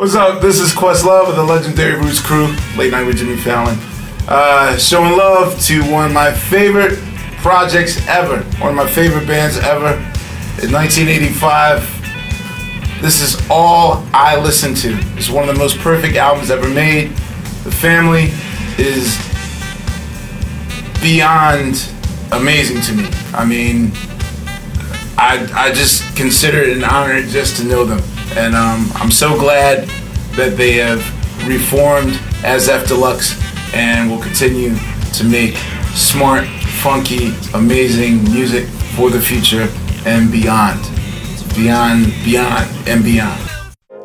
What's up? This is Questlove of the legendary Roots Crew, late night with Jimmy Fallon. Uh, showing love to one of my favorite projects ever, one of my favorite bands ever. In 1985, this is all I listen to. It's one of the most perfect albums ever made. The family is beyond amazing to me. I mean, I, I just consider it an honor just to know them. And um, I'm so glad that they have reformed as fDeluxe and will continue to make smart, funky, amazing music for the future and beyond. Beyond, beyond, and beyond.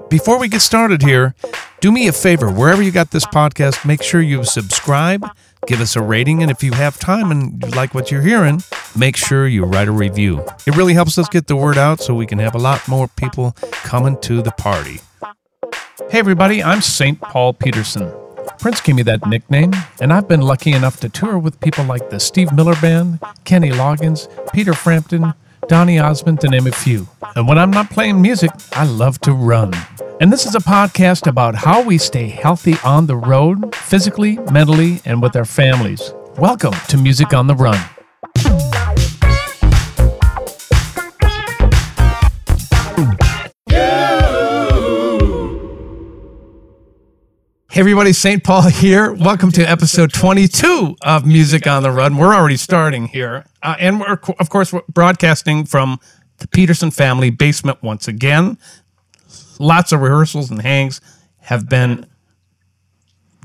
Before we get started here, do me a favor. Wherever you got this podcast, make sure you subscribe, give us a rating, and if you have time and you like what you're hearing, make sure you write a review. It really helps us get the word out so we can have a lot more people coming to the party. Hey, everybody, I'm St. Paul Peterson. Prince gave me that nickname, and I've been lucky enough to tour with people like the Steve Miller Band, Kenny Loggins, Peter Frampton, Donny Osmond, to name a few. And when I'm not playing music, I love to run. And this is a podcast about how we stay healthy on the road, physically, mentally, and with our families. Welcome to Music on the Run. Hey everybody, St. Paul here. Welcome to episode 22 of Music on the Run. We're already starting here. Uh, and we're, of course, we're broadcasting from the Peterson family basement once again. Lots of rehearsals and hangs have been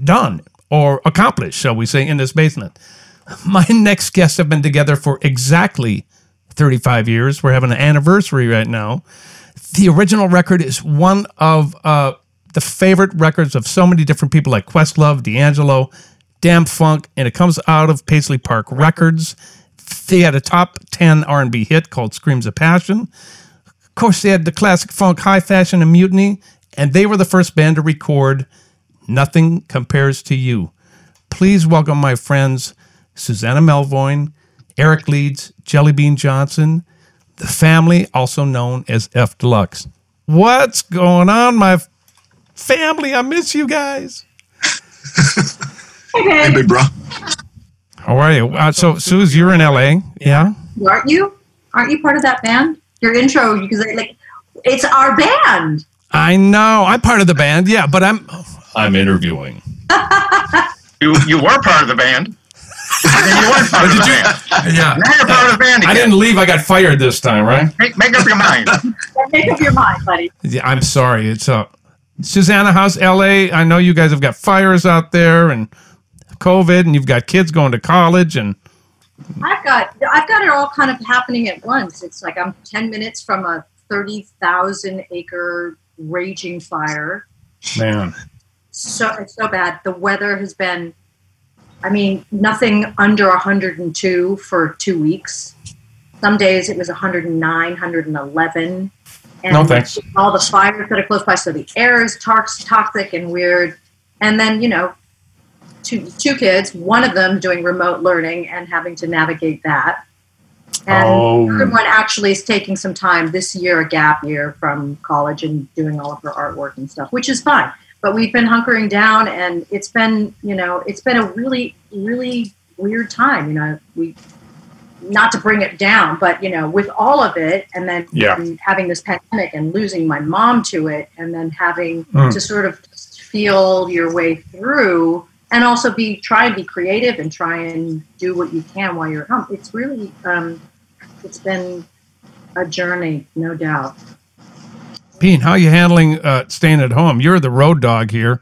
done or accomplished, shall we say, in this basement. My next guests have been together for exactly 35 years. We're having an anniversary right now. The original record is one of uh, the favorite records of so many different people like Questlove, D'Angelo, Dâm-Funk, and it comes out of Paisley Park Records. They had a top 10 R&B hit called Screams of Passion. Of course, they had the classic funk High Fashion and Mutiny, and they were the first band to record Nothing Compares to You. Please welcome my friends Susannah Melvoin, Eric Leeds, Jellybean Johnson, the family, also known as fDeluxe. What's going on, my family? I miss you guys. Hey, big bro. How are you? Uh, so, Suze, you're in LA, yeah? Aren't you? Aren't you part of that band? Your intro, because like, it's our band. I know. I'm part of the band, yeah, but I'm I'm interviewing. You you were part of the band. You weren't part of the band. Yeah. Now you're part of the band Again. I didn't leave. I got fired this time, right? Make, make up your mind. Make up your mind, buddy. Yeah, I'm sorry. It's uh, Susannah, how's LA? I know you guys have got fires out there and COVID, and you've got kids going to college, and I've got I've got it all kind of happening at once. It's like I'm ten minutes from a thirty thousand acre raging fire. man, So it's so bad. The weather has been, I mean, nothing under 102 for two weeks. Some days it was 109, 111. And No thanks. All the fires that are close by, so the air is tox- toxic and weird. And then, you know, two, two kids, one of them doing remote learning and having to navigate that. And Oh. the one actually is taking some time this year, a gap year from college and doing all of her artwork and stuff, which is fine. But we've been hunkering down, and it's been, you know, it's been a really, really weird time. You know, we not to bring it down, but you know, with all of it, and then Yeah. and having this pandemic and losing my mom to it, and then having Mm. to sort of feel your way through, and also be try and be creative and try and do what you can while you're home. It's really, um, it's been a journey, no doubt. Pete, how are you handling uh, staying at home? You're the road dog here.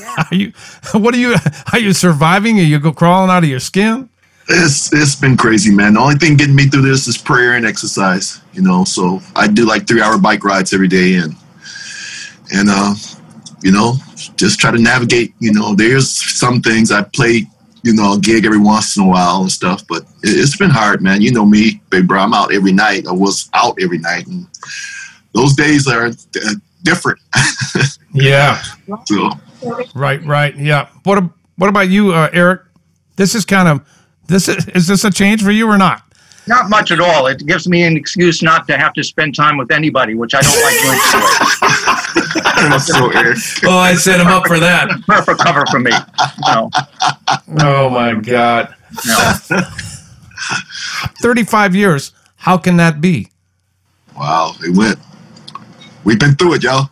Yeah. Are you? What are you? Are you surviving? Are you go crawling out of your skin? It's it's been crazy, man. The only thing getting me through this is prayer and exercise. You know, so I do like three hour bike rides every day, and and uh, you know, just try to navigate. You know, there's some things I play. You know, a gig every once in a while and stuff, but it, it's been hard, man. You know me, big bro. I'm out every night. I was out every night, and those days are uh, different. Yeah. so Right. Right. Yeah. What? What about you, uh, Eric? This is kind of. This is. Is this a change for you or not? Not much at all. It gives me an excuse not to have to spend time with anybody, which I don't like doing anyway. it was so Eric. Oh, I set him up for that. Perfect cover for me. No, Oh my God. no. 35 years. How can that be? Wow, it went. We've been through it, y'all.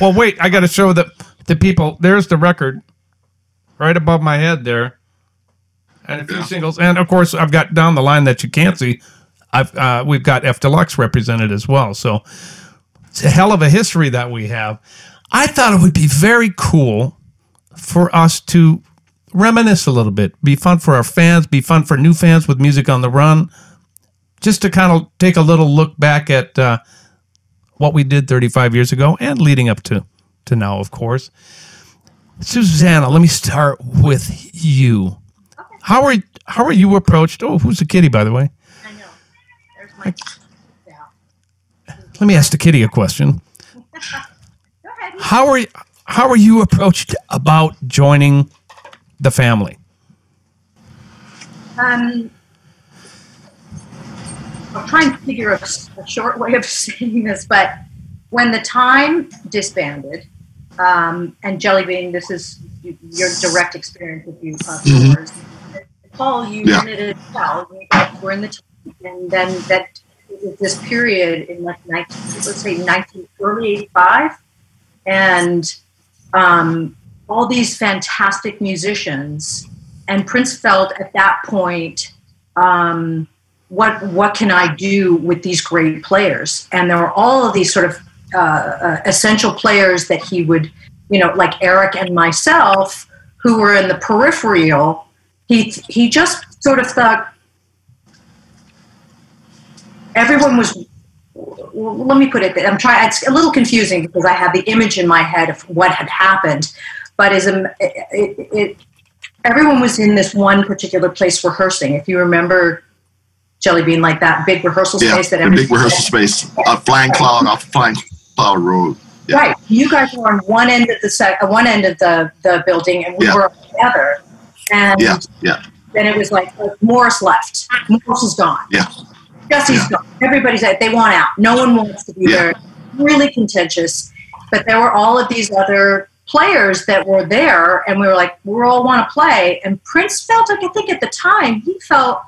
Well, wait, I got to show the the people. There's the record, right above my head there, and a few Yeah. singles, and of course I've got down the line that you can't see. I've uh, we've got fDeluxe represented as well, so it's a hell of a history that we have. I thought it would be very cool for us to reminisce a little bit, be fun for our fans, be fun for new fans with music on the run, just to kind of take a little look back at. Uh, what we did 35 years ago and leading up to to now of course susannah let me start with you how are how are you approached oh who's the kitty by the way I know. There's my. Yeah. let me ask the kitty a question how are you how are you approached about joining the family Um, I'll try and figure a, a short way of saying this, but when the time disbanded, um, and Jelly Bean, this is your direct experience with you, uh, Mhm. Paul, you Yeah. did it as well. You guys were in the team, and then that it was this period in like 19, let's say 19, early 85, and um, all these fantastic musicians. And Prince felt at that point, um, what what can I do with these great players? And there were all of these sort of uh, uh, essential players that he would, you know, like Eric and myself, who were in the peripheral. He he just sort of thought everyone was. Let me put it. That I'm trying. It's a little confusing because I have the image in my head of what had happened, but as a, it, it, it everyone was in this one particular place rehearsing. If you remember Jelly Bean, like that big rehearsal Yeah, space that the big rehearsal space. A flying cloud off Flying Cloud Road. Yeah. Right. You guys were on one end of the set uh, one end of the, the building, and we Yeah. were on the other. And Yeah, yeah, then it was like, like Morris left. Morris is gone. yeah. Jesse's Yeah. gone. Everybody's like, they want out. No one wants to be Yeah. there. Really contentious. But there were all of these other players that were there, and we were like, we all want to play. And Prince felt like, I think at the time, he felt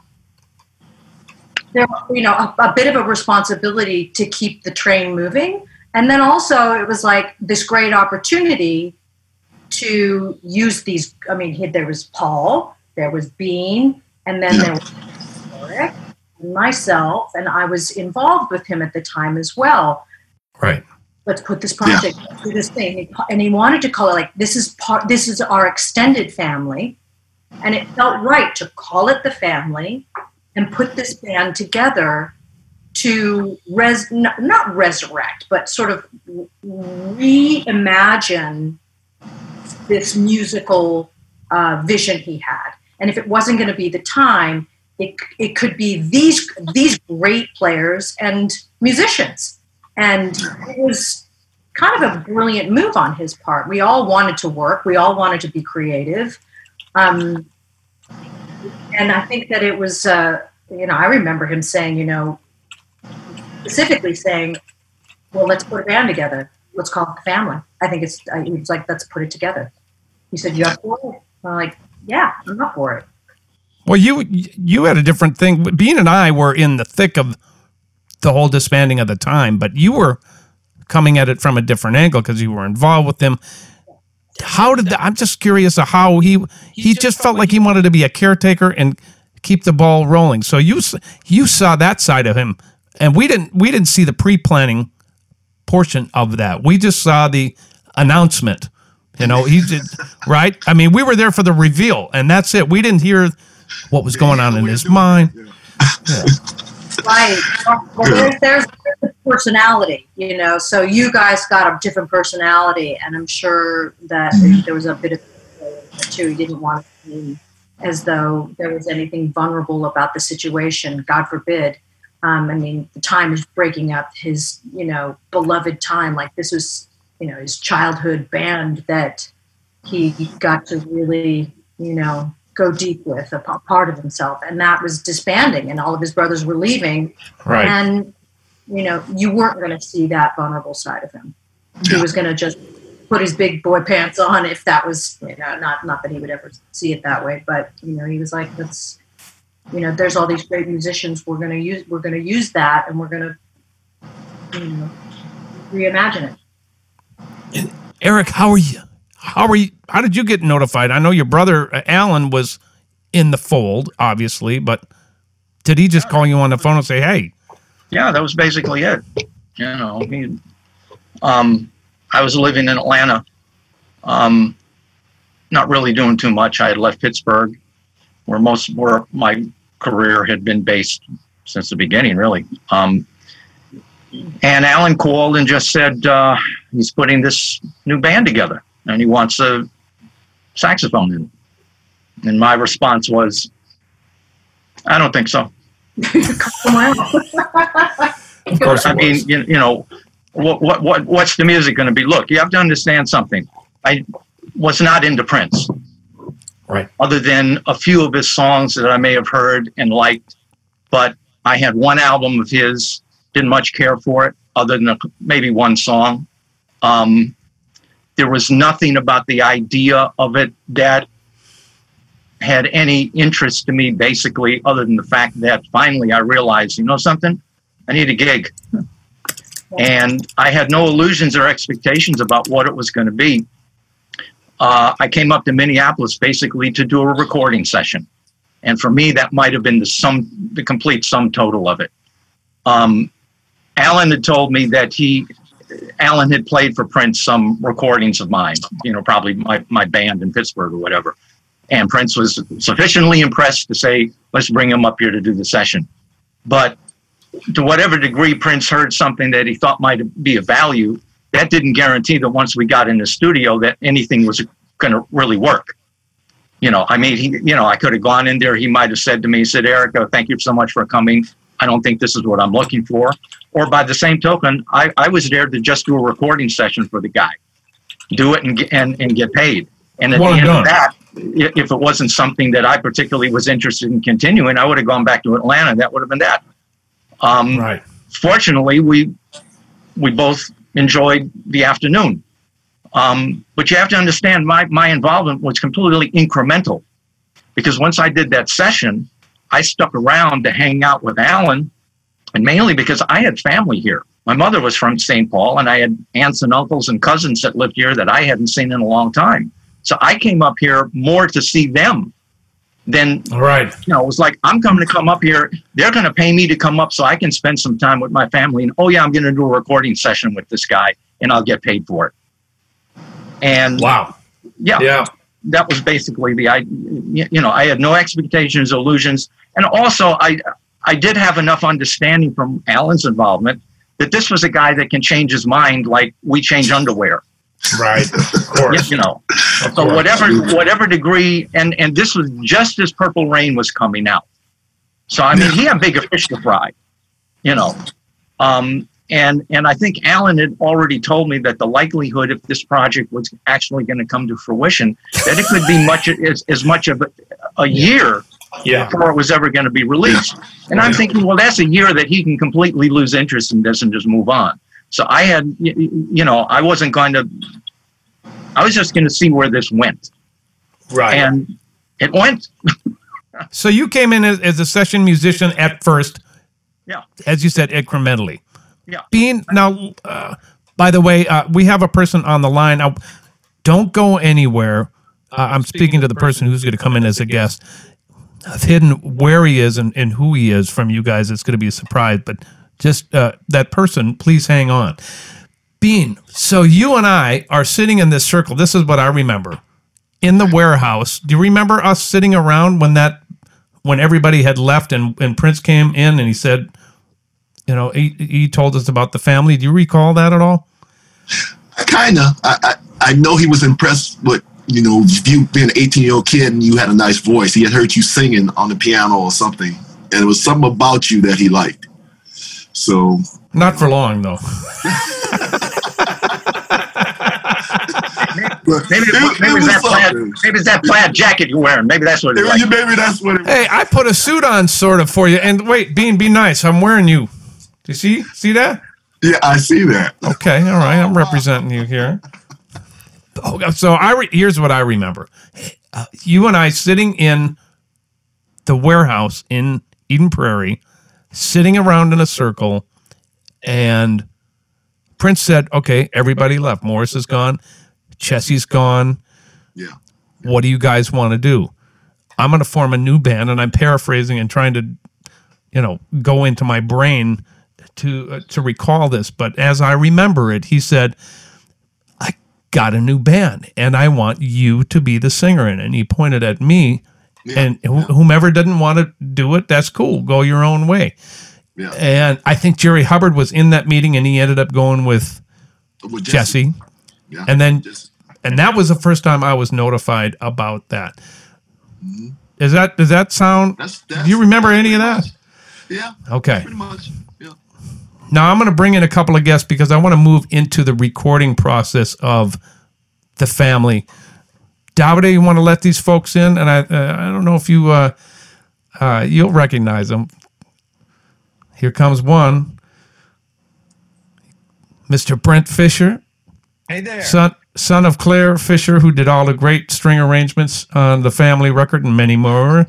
there, you know, a, a bit of a responsibility to keep the train moving. And then also, it was like this great opportunity to use these. I mean, there was Paul, there was Bean, and then Yeah. there was Eric myself, and I was involved with him at the time as well. right Let's put this project, let's do this thing, and he wanted to call it like this is part. This is our extended family, and it felt right to call it the family and put this band together to res n- not resurrect, but sort of reimagine this musical uh, vision he had. And if it wasn't going to be the time, it, it could be these these great players and musicians. And it was kind of a brilliant move on his part. We all wanted to work. We all wanted to be creative. Um, and I think that it was, uh, you know, I remember him saying, you know, specifically saying, well, let's put a band together. Let's call it the family. I think it's, I, he like, let's put it together. He said, you up for it? I'm like, yeah, I'm up for it. Well you you had a different thing. Bean and i were in the thick of the whole disbanding of the time but you were coming at it from a different angle because you were involved with them how did that i'm just curious of how he he just felt like he wanted to be a caretaker and keep the ball rolling. So you you saw that side of him and we didn't we didn't see the pre-planning portion of that. We just saw the announcement you know he did right? I mean we were there for the reveal and that's it. We didn't hear what was going on in his mind Right. Well, there's, there's there's personality, you know. So you guys got a different personality, and I'm sure that there was a bit of too. You didn't want to seem as though there was anything vulnerable about the situation. God forbid. Um, I mean, the time is breaking up his, you know, beloved time. Like this was, you know, his childhood band that he got to really, you know, go deep with a part of himself, and that was disbanding, and all of his brothers were leaving, right and you know, you weren't going to see that vulnerable side of him. he was going to just put his big boy pants on if that was you know not not that he would ever see it that way but you know he was like let's you know there's all these great musicians we're going to use we're going to use that and we're going to you know reimagine it Eric, how are you? How are you? How did you get notified? I know your brother uh, Alan was in the fold, obviously, but did he just call you on the phone and say, "Hey"? Yeah, that was basically it. You know, he, um, I was living in Atlanta, um, not really doing too much. I had left Pittsburgh, where most where my career had been based since the beginning, really. Um, and Alan called and just said uh, he's putting this new band together, and he wants a saxophone in. it. And my response was, "I don't think so." Of course, I mean, you, you know, what, what, what, what's the music going to be? Look, you have to understand something. I was not into Prince. Right. Other than a few of his songs that I may have heard and liked, but I had one album of his, didn't much care for it, other than a, maybe one song. Um, there was nothing about the idea of it that had any interest to me, basically, other than the fact that finally I realized, you know something? I need a gig. And I had no illusions or expectations about what it was going to be. Uh, I came up to Minneapolis basically to do a recording session. And for me, that might have been the sum, the complete sum total of it. Um, Alan had told me that he, Alan had played for Prince some recordings of mine, you know, probably my, my band in Pittsburgh or whatever. And Prince was sufficiently impressed to say, let's bring him up here to do the session. But to whatever degree Prince heard something that he thought might be of value, that didn't guarantee that once we got in the studio that anything was going to really work. You know, I mean, he, you know, I could have gone in there. He might have said to me, he said, Erica, thank you so much for coming. I don't think this is what I'm looking for. Or by the same token, I, I was there to just do a recording session for the guy, do it and get, and, and get paid. And at Well the end done. of that, if it wasn't something that I particularly was interested in continuing, I would have gone back to Atlanta. That would have been that. Um, right. fortunately, we we both enjoyed the afternoon. Um, but you have to understand, my my involvement was completely incremental, because once I did that session, I stuck around to hang out with Alan, and mainly because I had family here. My mother was from St. Paul, and I had aunts and uncles and cousins that lived here that I hadn't seen in a long time. So I came up here more to see them than All right. you know, it was like, I'm coming to come up here. They're going to pay me to come up so I can spend some time with my family. And oh, yeah, I'm going to do a recording session with this guy and I'll get paid for it. And Wow. yeah, Yeah. That was basically the I, you know, I had no expectations, illusions. And also, I, I did have enough understanding from Alan's involvement that this was a guy that can change his mind like we change underwear Right. Of course. you know. Of So course. whatever whatever degree, and and this was just as Purple Rain was coming out. So I mean, he had bigger fish to fry, you know. Um, and and I think Alan had already told me that the likelihood if this project was actually going to come to fruition, that it could be much as, as much of a, a year Yeah. before it was ever going to be released. And I'm thinking, well, that's a year that he can completely lose interest in this and just move on. So I had, y- y- you know, I wasn't going to. I was just going to see where this went, Right. and it went. So you came in as, as a session musician at first. Yeah. As you said, incrementally. Yeah. Being now, uh, by the way, uh, we have a person on the line. Now, don't go anywhere. Uh, I'm speaking to the person who's going to come in as a guest. I've hidden where he is and, and who he is from you guys. It's going to be a surprise, but just uh, that person, please hang on. Bean, so you and I are sitting in this circle. This is what I remember in the warehouse. Do you remember us sitting around when that when everybody had left and, and Prince came in and he said, you know, he, he told us about the family. Do you recall that at all? Kinda. I, I I know he was impressed with you know you being an 18 year old kid and you had a nice voice. He had heard you singing on the piano or something, and it was something about you that he liked. So Not for long though. but Maybe, it, maybe, it it's that plaid, maybe it's that plaid jacket you're wearing. Maybe that's what it Maybe, is. maybe that's what it was. Hey, I put a suit on sort of for you. And wait, Bean, be nice. I'm wearing you. Do you see see that? Yeah, I see that. Okay, all right. I'm representing you here. Oh, so I re- here's what I remember: uh, you and I sitting in the warehouse in Eden Prairie, sitting around in a circle, and Prince said, "Okay, everybody left. Morris is gone. Jesse's gone. Yeah. What do you guys want to do? I'm going to form a new band." And I'm paraphrasing and trying to, you know, go into my brain to uh, to recall this. But as I remember it, he said, "I got a new band, and I want you to be the singer in it." And he pointed at me. Yeah, and wh- whomever didn't want to do it, that's cool. Go your own way. Yeah. And I think Jerry Hubbard was in that meeting, and he ended up going with With Jesse. Yeah. And then, Jesse. and that was the first time I was notified about that. Is that does that sound? That's, that's Do you remember any of that? much- Yeah, Okay. pretty much. Yeah. Now I'm going to bring in a couple of guests because I want to move into the recording process of the family. Davide, you want to let these folks in, and I uh, I don't know if you uh, uh, you'll recognize them. Here comes one, Mr. Brent Fischer, Hey there. son son of Clare Fischer, who did all the great string arrangements on the family record and many more.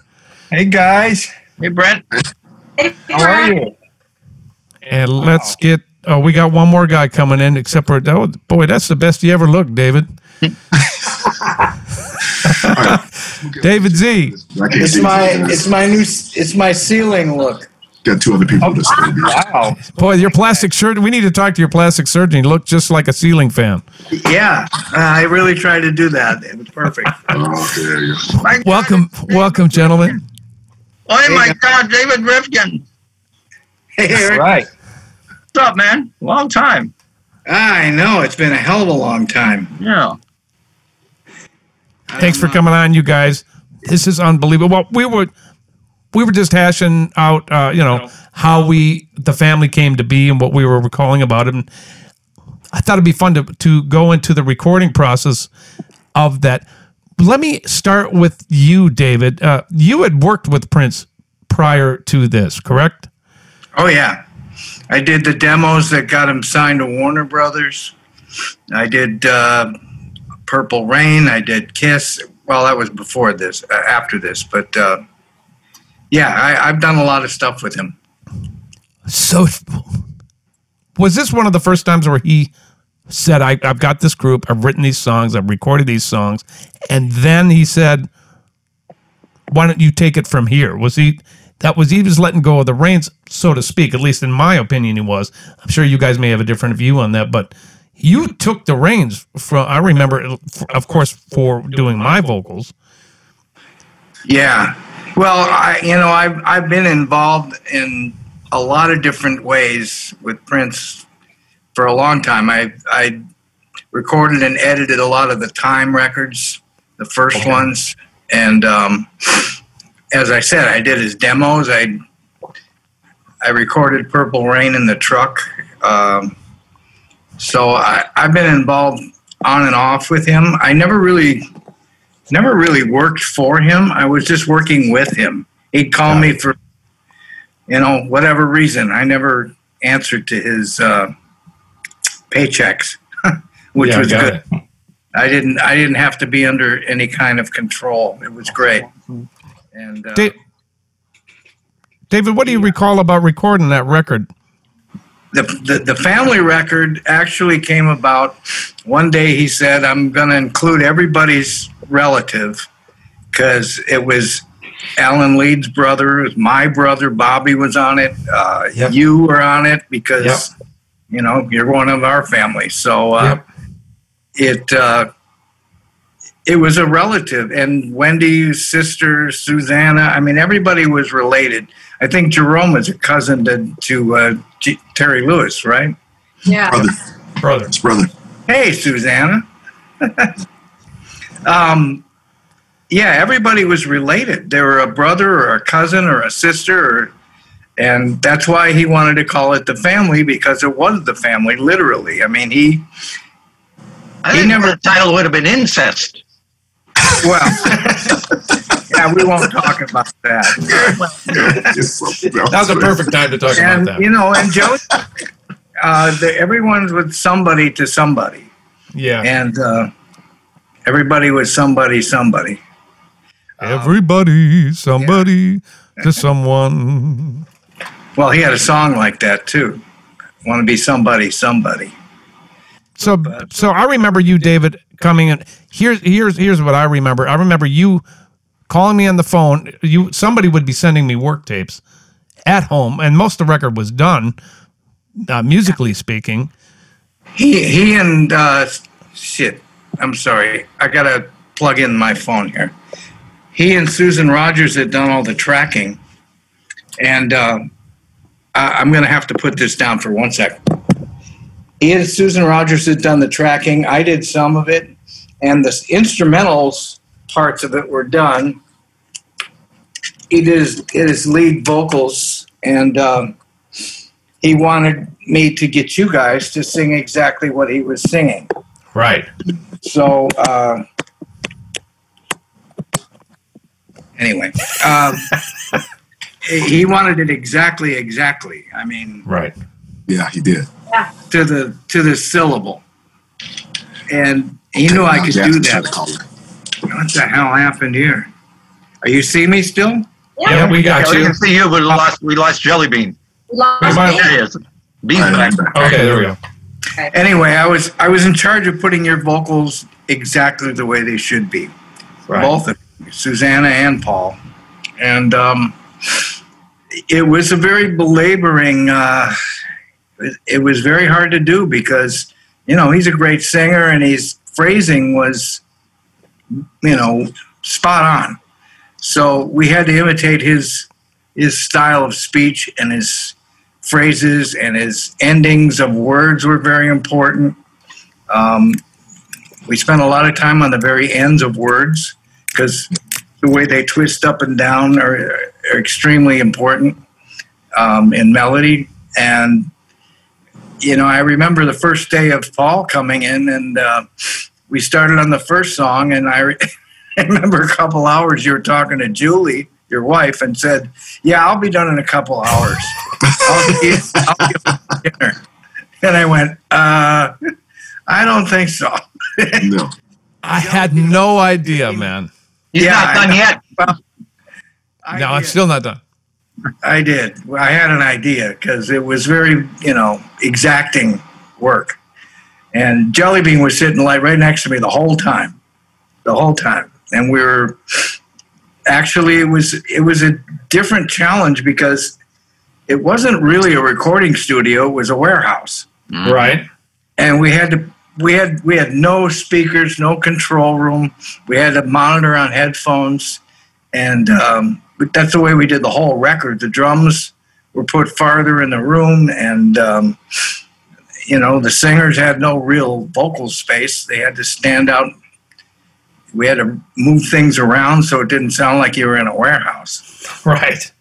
Hey guys. Hey, Brent. How are you? And let's get. Oh, we got one more guy coming in. Except for oh boy, that's the best you ever looked, David. David Z. It's my it's my new it's my ceiling look. got two other people this baby. Wow. Boy, your plastic surgeon. We need to talk to your plastic surgeon. You look just like a ceiling fan. Yeah, uh, I really tried to do that. It was perfect. Oh, there you go. Welcome, welcome, gentlemen. Oh my God, David Rivkin. Hey, Eric. Right. What's up, man? Long time. I know it's been a hell of a long time. Yeah. I Thanks for know. coming on, you guys. This is unbelievable. Well, we were we were just hashing out, uh, you know, how we the family came to be and what we were recalling about it. And I thought it'd be fun to to go into the recording process of that. Let me start with you, David. Uh, you had worked with Prince prior to this, correct? Oh yeah, I did the demos that got him signed to Warner Brothers. I did uh, Purple Rain. I did Kiss. Well, that was before this, uh, after this, but uh, yeah, I, I've done a lot of stuff with him. So, was this one of the first times where he said, I, I've got this group, I've written these songs, I've recorded these songs, and then he said, Why don't you take it from here? Was he that was he was letting go of the reins, so to speak, at least in my opinion, he was. I'm sure you guys may have a different view on that, but you took the reins from I remember of course for doing my vocals. Yeah. Well, I you know I've I've been involved in a lot of different ways with Prince for a long time. I I recorded and edited a lot of the Time records, the first ones, and um, as I said, I did his demos. I I recorded Purple Rain in the truck. Um, so I, I've been involved on and off with him. I never really never really worked for him. I was just working with him. He'd call me for, you know, whatever reason. I never answered to his uh, paychecks, which Yeah, was good. it. I didn't. I didn't have to be under any kind of control. It was great. And uh, Da- David, what do you recall about recording that record? the, the the family record actually came about one day he said i'm going to include everybody's relative because it was alan leeds brother it was my brother bobby was on it uh, Yep. you were on it because you know you're one of our family so uh, it uh, it was a relative and wendy's sister susannah i mean everybody was related i think jerome was a cousin to, to uh, G- terry lewis right Yeah. Brother, Brother. it's brother. hey susannah um, yeah everybody was related they were a brother or a cousin or a sister or, and that's why he wanted to call it the family because it was the family literally i mean he I He think never- the title would have been incest. Well yeah we won't talk about that Just something else. That was a perfect time to talk about that. you know and joe uh, the, everyone's with somebody to somebody, Yeah. and uh, everybody was somebody somebody. Everybody, somebody to someone. Well, he had a song like that too. Want to be somebody somebody. So, so I remember you, David, coming in. Here's here's here's what I remember. I remember you calling me on the phone. You somebody would be sending me work tapes at home, and most of the record was done, uh, musically speaking. He he and uh, shit. I'm sorry. I gotta plug in my phone here. He and Susan Rogers had done all the tracking, and uh, I, I'm gonna have to put this down for one second. He and Susan Rogers had done the tracking. I did some of it, and the instrumentals parts of it were done. He did his, his lead vocals, and um, he wanted me to get you guys to sing exactly what he was singing. Right. So, uh, anyway, um, he wanted it exactly, exactly. I mean, Right. Yeah, he did. Yeah. to the to the syllable, and he knew I could do Jackson tried to that. What the hell happened here? Are you see me still? Yeah, we got Yeah, we can see you, but we lost, we lost Jelly Bean. We lost Right. There he is. Bean's back. Okay, there we go. Anyway, I was I was in charge of putting your vocals exactly the way they should be. Right. both of you, Susannah and Paul, and um, it was a very belaboring. Uh, it, it was very hard to do because you know he's a great singer and his phrasing was, you know, spot on. So we had to imitate his his style of speech and his phrases and his endings of words were very important. Um, we spent a lot of time on the very ends of words because the way they twist up and down are, are extremely important um, in melody. And, you know, I remember the first day of fall coming in, and uh, we started on the first song, and I, re- I remember a couple hours you were talking to Julie, your wife, and said, Yeah, I'll be done in a couple hours. I'll get, I'll get dinner. And I went, uh, I don't think so. No. I had no idea, man. He's Yeah, not done know. yet. I no, I'm still not done. I did. I had an idea because it was very, you know, exacting work. And Jellybean was sitting like right next to me the whole time, the whole time. And we were actually it was it was a different challenge because it wasn't really a recording studio; it was a warehouse, Right. and we had to we had we had no speakers, no control room. We had to monitor on headphones, and um, but that's the way we did the whole record. The drums were put farther in the room, and um, you know the singers had no real vocal space. They had to stand out. We had to move things around so it didn't sound like you were in a warehouse. Right.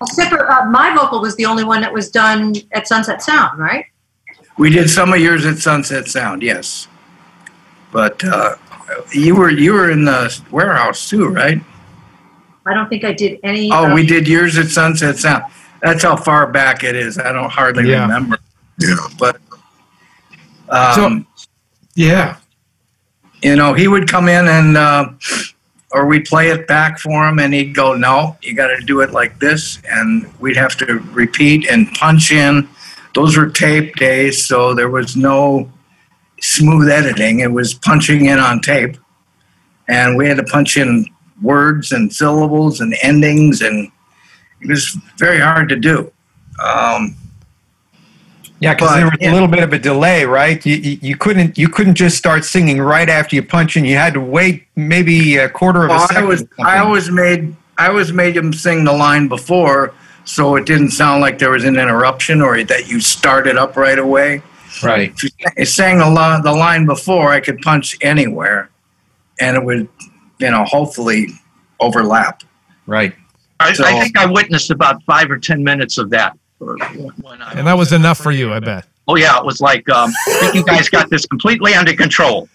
Except for uh, my vocal was the only one that was done at Sunset Sound, right? We did some of yours at Sunset Sound, yes, but uh, you were you were in the warehouse too, right? I don't think I did any. Oh, of- we did yours at Sunset Sound. That's how far back it is. I don't hardly Yeah. remember. Yeah. But um, Yeah. you know, he would come in and uh, or we'd play it back for him, and he'd go, "No, you got to do it like this," and we'd have to repeat and punch in. Those were tape days, so there was no smooth editing. It was punching in on tape, and we had to punch in words and syllables and endings, and it was very hard to do. Um, Yeah, because there was yeah. a little bit of a delay, right? You, you, you couldn't you couldn't just start singing right after you punch in. You had to wait maybe a quarter of a Well, I was I always made I always made him sing the line before, so it didn't sound like there was an interruption or that you started up right away. right. If you sang the line before, I could punch anywhere, and it would, you know, hopefully overlap. Right. I, So- I think I witnessed about five or ten minutes of that. When I, And that was enough for you, I bet. oh yeah, it was like um, I think you guys got this completely under control.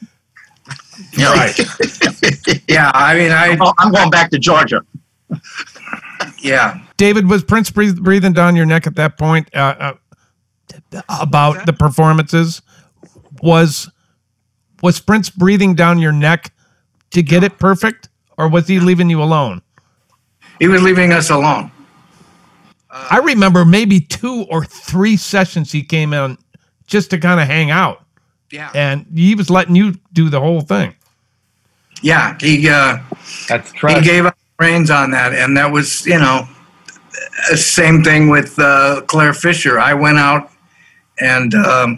You know, Right. Yeah, I mean, I I'm going back to Georgia. yeah. David, was Prince breathe, breathing down your neck at that point? Uh, uh, about the performances was was Prince breathing down your neck to get it perfect, or was he leaving you alone? He was leaving us alone. I remember maybe two or three sessions he came in just to kind of hang out, Yeah. and he was letting you do the whole thing. Yeah. He uh, That's he gave up reins on that, and that was you know, same thing with uh, Clare Fischer. I went out, and um,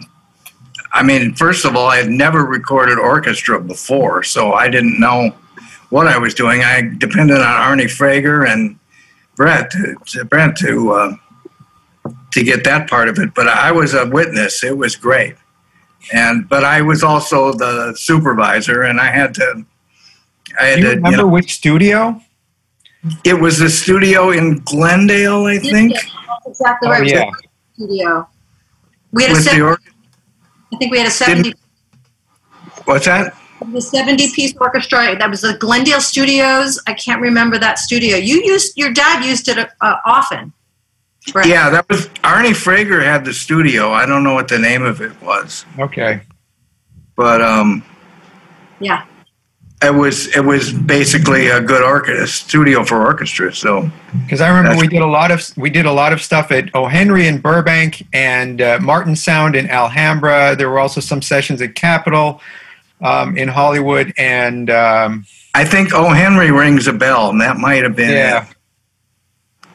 I mean, first of all, I had never recorded orchestra before, so I didn't know what I was doing. I depended on Arne Frager and Brett to, to Brent to uh, to get that part of it. But I was a witness. It was great, and but I was also the supervisor, and I had to. I had Do you to, remember know, which studio? it was a studio in Glendale, I think, That's exactly Oh, right. It yeah. Studio. We had with the seven, or- I think we had a seventy what's that? the seventy piece orchestra. That was the Glendale Studios. I can't remember that studio. You used your dad used it uh, often. Right. Yeah, that was Arne Frager had the studio. I don't know what the name of it was, Okay. but um, Yeah. It was it was basically a good orchestra studio for orchestra. So Because I remember we did a lot of we did a lot of stuff at O. Henry in Burbank and uh, Martin Sound in Alhambra. There were also some sessions at Capitol um, in Hollywood, and um, I think O. Henry rings a bell, and that might have been yeah.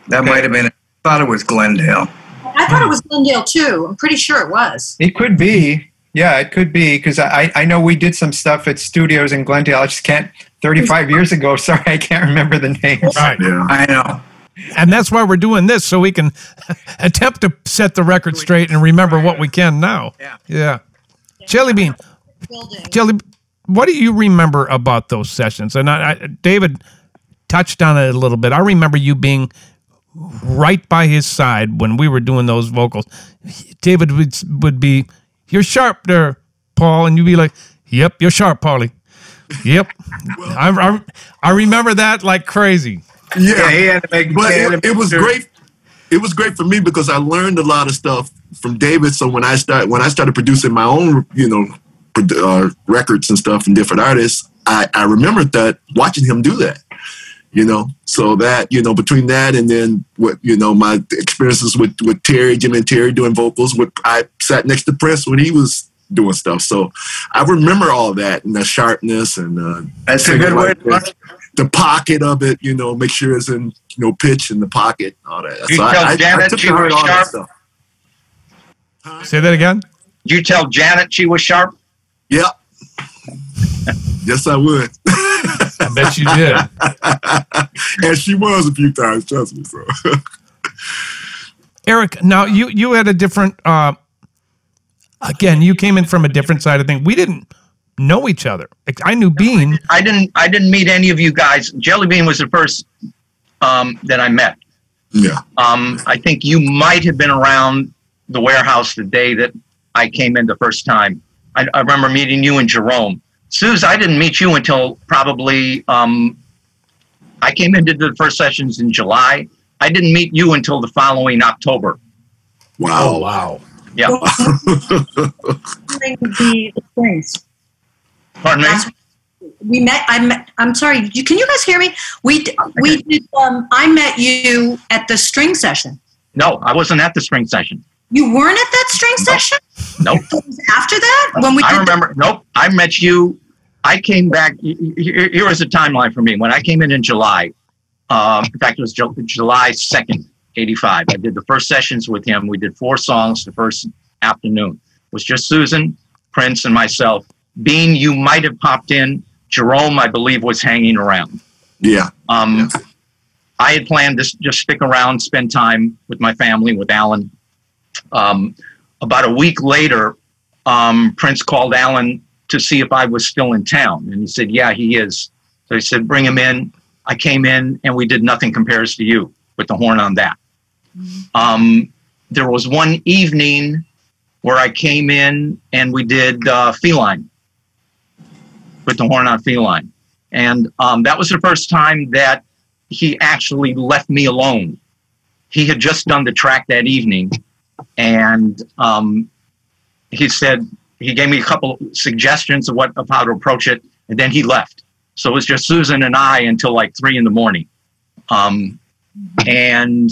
That Okay. might have been. I thought it was Glendale. I thought it was Glendale too. I'm pretty sure it was. it could be. Yeah, it could be because I I know we did some stuff at studios in Glendale. I just can't. Thirty five years ago. Sorry, I can't remember the names. Right. Yeah. I know. And that's why we're doing this so we can attempt to set the record straight and remember what we can now. Yeah. Yeah. Jelly Bean, Building. Jelly, what do you remember about those sessions? And I, I, David touched on it a little bit. I remember you being right by his side when we were doing those vocals. David would would be, "You're sharp there, Paul," and you'd be like, "Yep, you're sharp, Paulie." Yep, I, I, I remember that like crazy. Yeah, he had to make. but he had to it, it was sure- great. It was great for me because I learned a lot of stuff from David. So when I start when I started producing my own, you know, uh, records and stuff and different artists, I, I remembered that watching him do that. You know, so that you know between that and then what you know my experiences with with Terry, Jim and Terry doing vocals. With I sat next to Prince when he was doing stuff, so I remember all that and the sharpness and uh, That's a good way. To like the pocket of it, you know, make sure it's in you know pitch in the pocket, all that. You tell Janet took she was all that sharp? stuff. Say that again. Did you tell Janet she was sharp? Yep. yes, I would. I bet you did. and she was a few times, trust me. So Eric, now you you had a different. Uh, again, you came in from a different side of things. We didn't know each other. Like, I knew Bean. I didn't. I didn't meet any of you guys. Jelly Bean was the first um, that I met. yeah, Um, I think you might have been around the warehouse the day that I came in the first time. I, I remember meeting you and Jerome. Suze, I didn't meet you until probably um, I came into the first sessions in July. I didn't meet you until the following October. wow, wow. Yeah. During the springs. Pardon me? We met. I met. I'm sorry. You, can you guys hear me? We d- we did. Um, I met you at the string session. No, I wasn't at the spring session. You weren't at that string session. Nope. It was after that when we. I did the- remember. Nope. I met you. I came back. y- y- Here, here was a timeline for me. When I came in in July, um, in fact, it was July 2nd, 85. I did the first sessions with him. We did four songs the first afternoon. It was just Susan, Prince, and myself. Bean, you might have popped in. Jerome, I believe, was hanging around. yeah, Um, I had planned to just stick around, spend time with my family, with Alan. Um, about a week later, um, Prince called Alan to see if I was still in town, and he said, "Yeah, he is." So he said, "Bring him in." I came in, and we did "Nothing Compares to You" with the horn on that. Um, there was one evening where I came in and we did uh, "Feline" with the horn on "Feline." And um, that was the first time that he actually left me alone. He had just done the track that evening, and um, he said he gave me a couple suggestions of what of how to approach it, and then he left. So it was just Susan and I until like three in the morning, um, and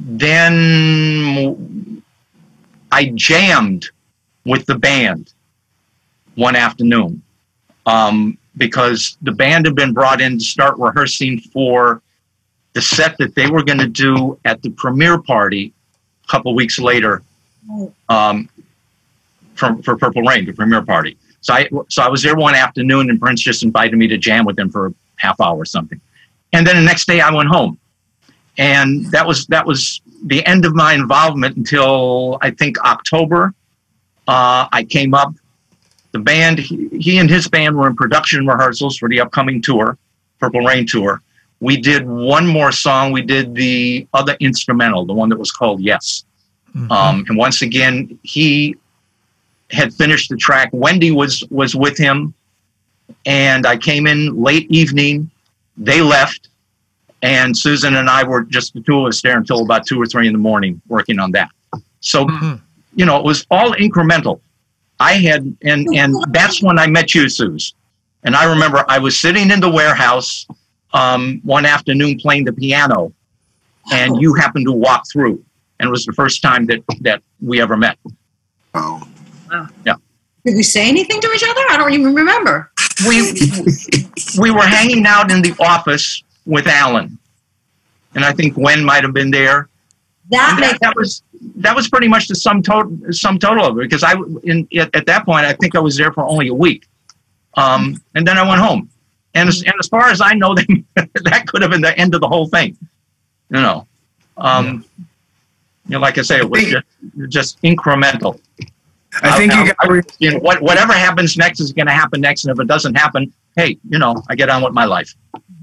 then I jammed with the band one afternoon um, because the band had been brought in to start rehearsing for the set that they were going to do at the premiere party couple weeks later um, from, for Purple Rain, the premiere party. So I, so I was there one afternoon and Prince just invited me to jam with him for a half hour or something. And then the next day I went home. And that was, that was the end of my involvement until I think October. Uh, I came up. The band, he, he and his band were in production rehearsals for the upcoming tour, Purple Rain tour we did one more song. We did the other instrumental, the one that was called Yes. Mm-hmm. Um, and once again, he had finished the track. Wendy was was with him, and I came in late evening. They left, and Susan and I were just the two of us there until about two or three in the morning working on that. So, mm-hmm. you know, it was all incremental. I had, and and that's when I met you, Suze. And I remember I was sitting in the warehouse um, one afternoon playing the piano, and you happened to walk through, and it was the first time that that we ever met. Oh, wow. Yeah. Did we say anything to each other? I don't even remember. We we were hanging out in the office with Alan, and I think Gwen might have been there. That, that, that was that was pretty much the sum total sum total of it because I in at, at that point I think I was there for only a week, um, and then I went home. And as, and as far as I know, that could have been the end of the whole thing. You know, um, yeah. you know, like I say, it was just, just incremental. I think uh, you, got, I, you know, what, whatever happens next is going to happen next, and if it doesn't happen, hey, you know, I get on with my life.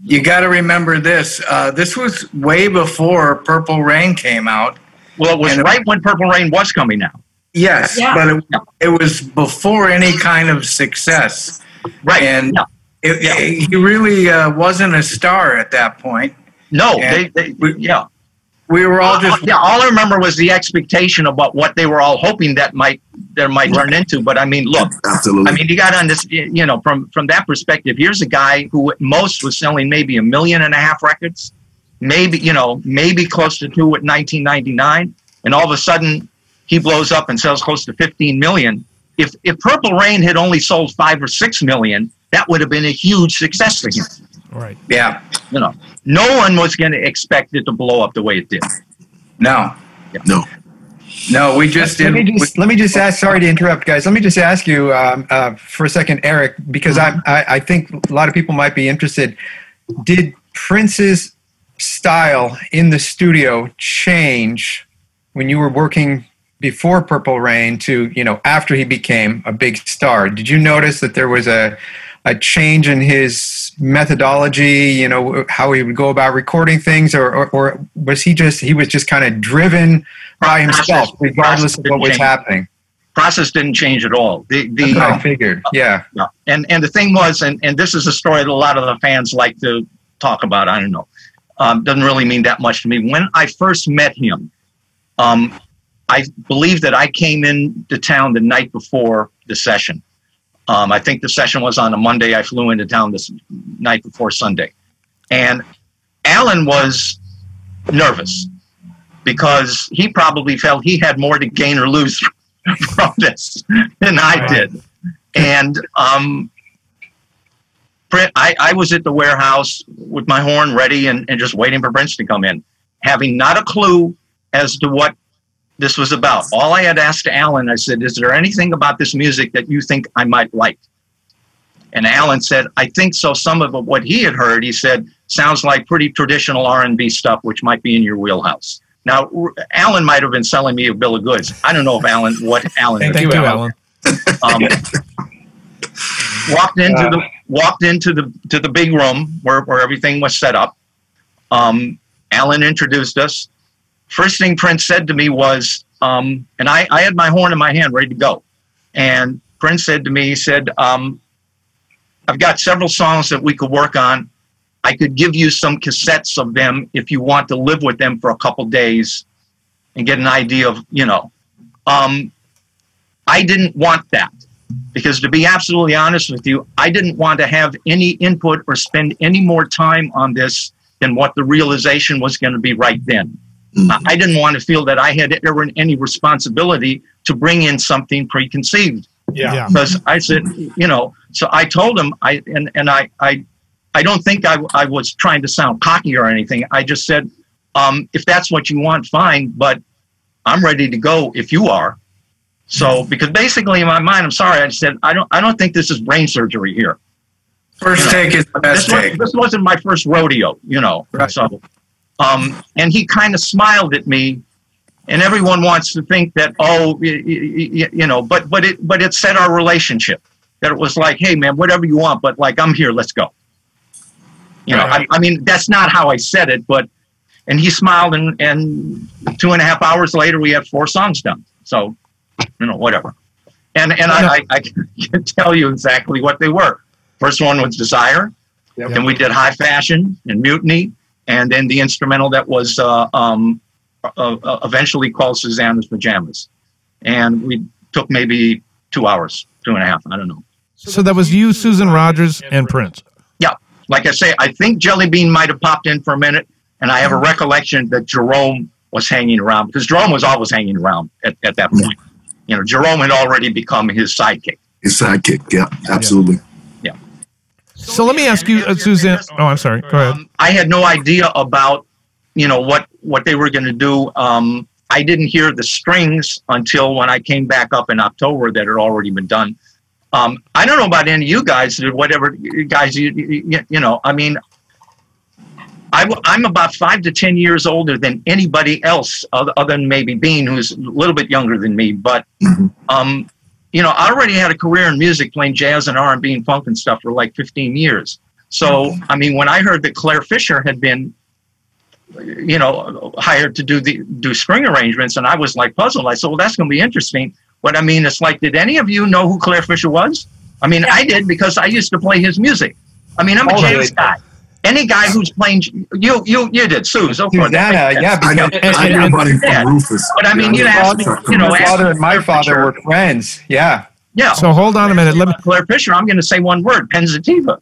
You got to remember this. Uh, this was way before Purple Rain came out. Well, it was right it, when Purple Rain was coming out. Yes, yeah. but it, it, was before any kind of success. Right. And yeah. It, yeah. he really uh, wasn't a star at that point. No, they, they, we, yeah. We were all just yeah. All I remember was the expectation about what they were all hoping that might that might turn into. But I mean, look, absolutely. I mean, you got to understand. You know, from from that perspective, here's a guy who at most was selling maybe a million and a half records, maybe you know, maybe close to two at 1999, and all of a sudden he blows up and sells close to 15 million. If if Purple Rain had only sold five or six million, that would have been a huge success for him. Right. Yeah. You know, no one was going to expect it to blow up the way it did. No. Yeah. No. No, we just let did. Me just, let me just ask. Sorry to interrupt, guys. Let me just ask you um, uh, for a second, Eric, because mm-hmm. I, I think a lot of people might be interested. Did Prince's style in the studio change when you were working before Purple Rain to you know after he became a big star? Did you notice that there was a a change in his methodology you know how he would go about recording things or, or, or was he just he was just kind of driven by himself regardless of what was happening? Process didn't change at all. The, the i figured yeah. and and the thing was and, and this is a story that a lot of the fans like to talk about i don't know um, doesn't really mean that much to me. When i first met him um, i believe that i came in into town the night before the session um, I think the session was on a Monday. I flew into town this night before Sunday. And Alan was nervous because he probably felt he had more to gain or lose from this than I did. And um, I, I was at the warehouse with my horn ready and, and just waiting for Prince to come in, having not a clue as to what this was about. All I had asked Alan, I said, "Is there anything about this music that you think I might like?" And Alan said, "I think so. Some of what he had heard, he said, sounds like pretty traditional R&B stuff, which might be in your wheelhouse." Now, Alan might have been selling me a bill of goods. I don't know if Alan, what Alan. Thank you, Alan. Um, walked into the walked into the to the big room where, where everything was set up. Um, Alan introduced us first thing Prince said to me was, um, and I, I had my horn in my hand ready to go. And Prince said to me, he said, um, I've got several songs that we could work on. I could give you some cassettes of them if you want to live with them for a couple days and get an idea of, you know. Um, I didn't want that because to be absolutely honest with you, I didn't want to have any input or spend any more time on this than what the realization was going to be right then. Mm-hmm. I didn't want to feel that I had ever any responsibility to bring in something preconceived. Yeah. Because I said, you know, so I told him, I and and I I I don't think I I was trying to sound cocky or anything. I just said, um, if that's what you want, fine, but I'm ready to go if you are. So because basically in my mind, I'm sorry, I said I don't I don't think this is brain surgery here. First you know, take is the best this take. Was, this wasn't my first rodeo, you know. Right. So, um, and he kind of smiled at me, and everyone wants to think that oh, you, you, you know, but but it but it set our relationship that it was like, hey man, whatever you want, but like I'm here, let's go. You know, right. I, I mean that's not how I said it, but and he smiled, and and two and a half hours later we had four songs done. So, you know, whatever. And and I, I, I can tell you exactly what they were. First one was Desire. Yep. Then we did High Fashion and Mutiny, and then the instrumental that was uh, um, uh, uh, eventually called Susannah's Pajamas. And we took maybe two hours, two and a half, I don't know. So that was you, Susan Rogers, and Prince. Yeah. Like I say, I think Jelly Bean might have popped in for a minute, and I have a recollection that Jerome was hanging around because Jerome was always hanging around at, at that point. You know, Jerome had already become his sidekick. His sidekick, yeah, absolutely. Yeah. So let me ask you, uh, Suzanne. Oh, I'm sorry. Go ahead. Um, I had no idea about, you know, what what they were going to do. Um, I didn't hear the strings until when I came back up in October that had already been done. Um, I don't know about any of you guys, whatever guys, you, you, you know, I mean, I, am about five to 10 years older than anybody else, other, other, than maybe Bean, who's a little bit younger than me. But, mm-hmm. um, you know, I already had a career in music playing jazz and R&B and funk and stuff for like 15 years. So, mm-hmm. I mean, when I heard that Clare Fischer had been, you know, hired to do the do string arrangements, and I was like puzzled. I said, "Well, that's going to be interesting." What I mean, it's like, did any of you know who Clare Fischer was? I mean, I did because I used to play his music. I mean, I'm a jazz guy. Any guy who's playing, you you you did, Suze. Of course, Susannah, yeah, I got, I got money from Rufus. But I mean, you asked me, you know, my father and my father were friends. Yeah. Yeah. So hold on a minute. Let me. Clare Fischer. I'm going to say one word: pensativa.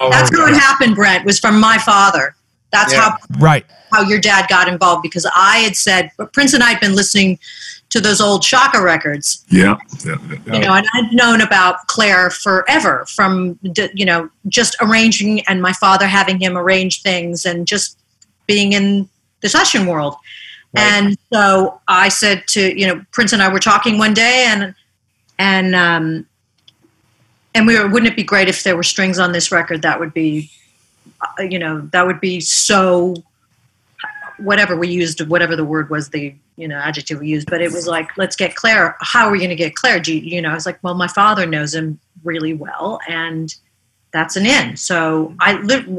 Oh, That's how it happened, Brent. Was from my father. That's yeah. how right how your dad got involved because I had said but Prince and I had been listening to those old Chaka records. Yeah. yeah, yeah. You know, and I'd known about Clare forever from, you know, just arranging and my father having him arrange things and just being in the session world. Right. And so I said to, you know, Prince and I were talking one day and, and, um, and we were, wouldn't it be great if there were strings on this record? That would be, uh, you know, that would be so whatever we used, whatever the word was, the you know adjective we used, but it was like, let's get Clare. How are we going to get Clare? Do you, you know? I was like, well, my father knows him really well, and that's an in. So I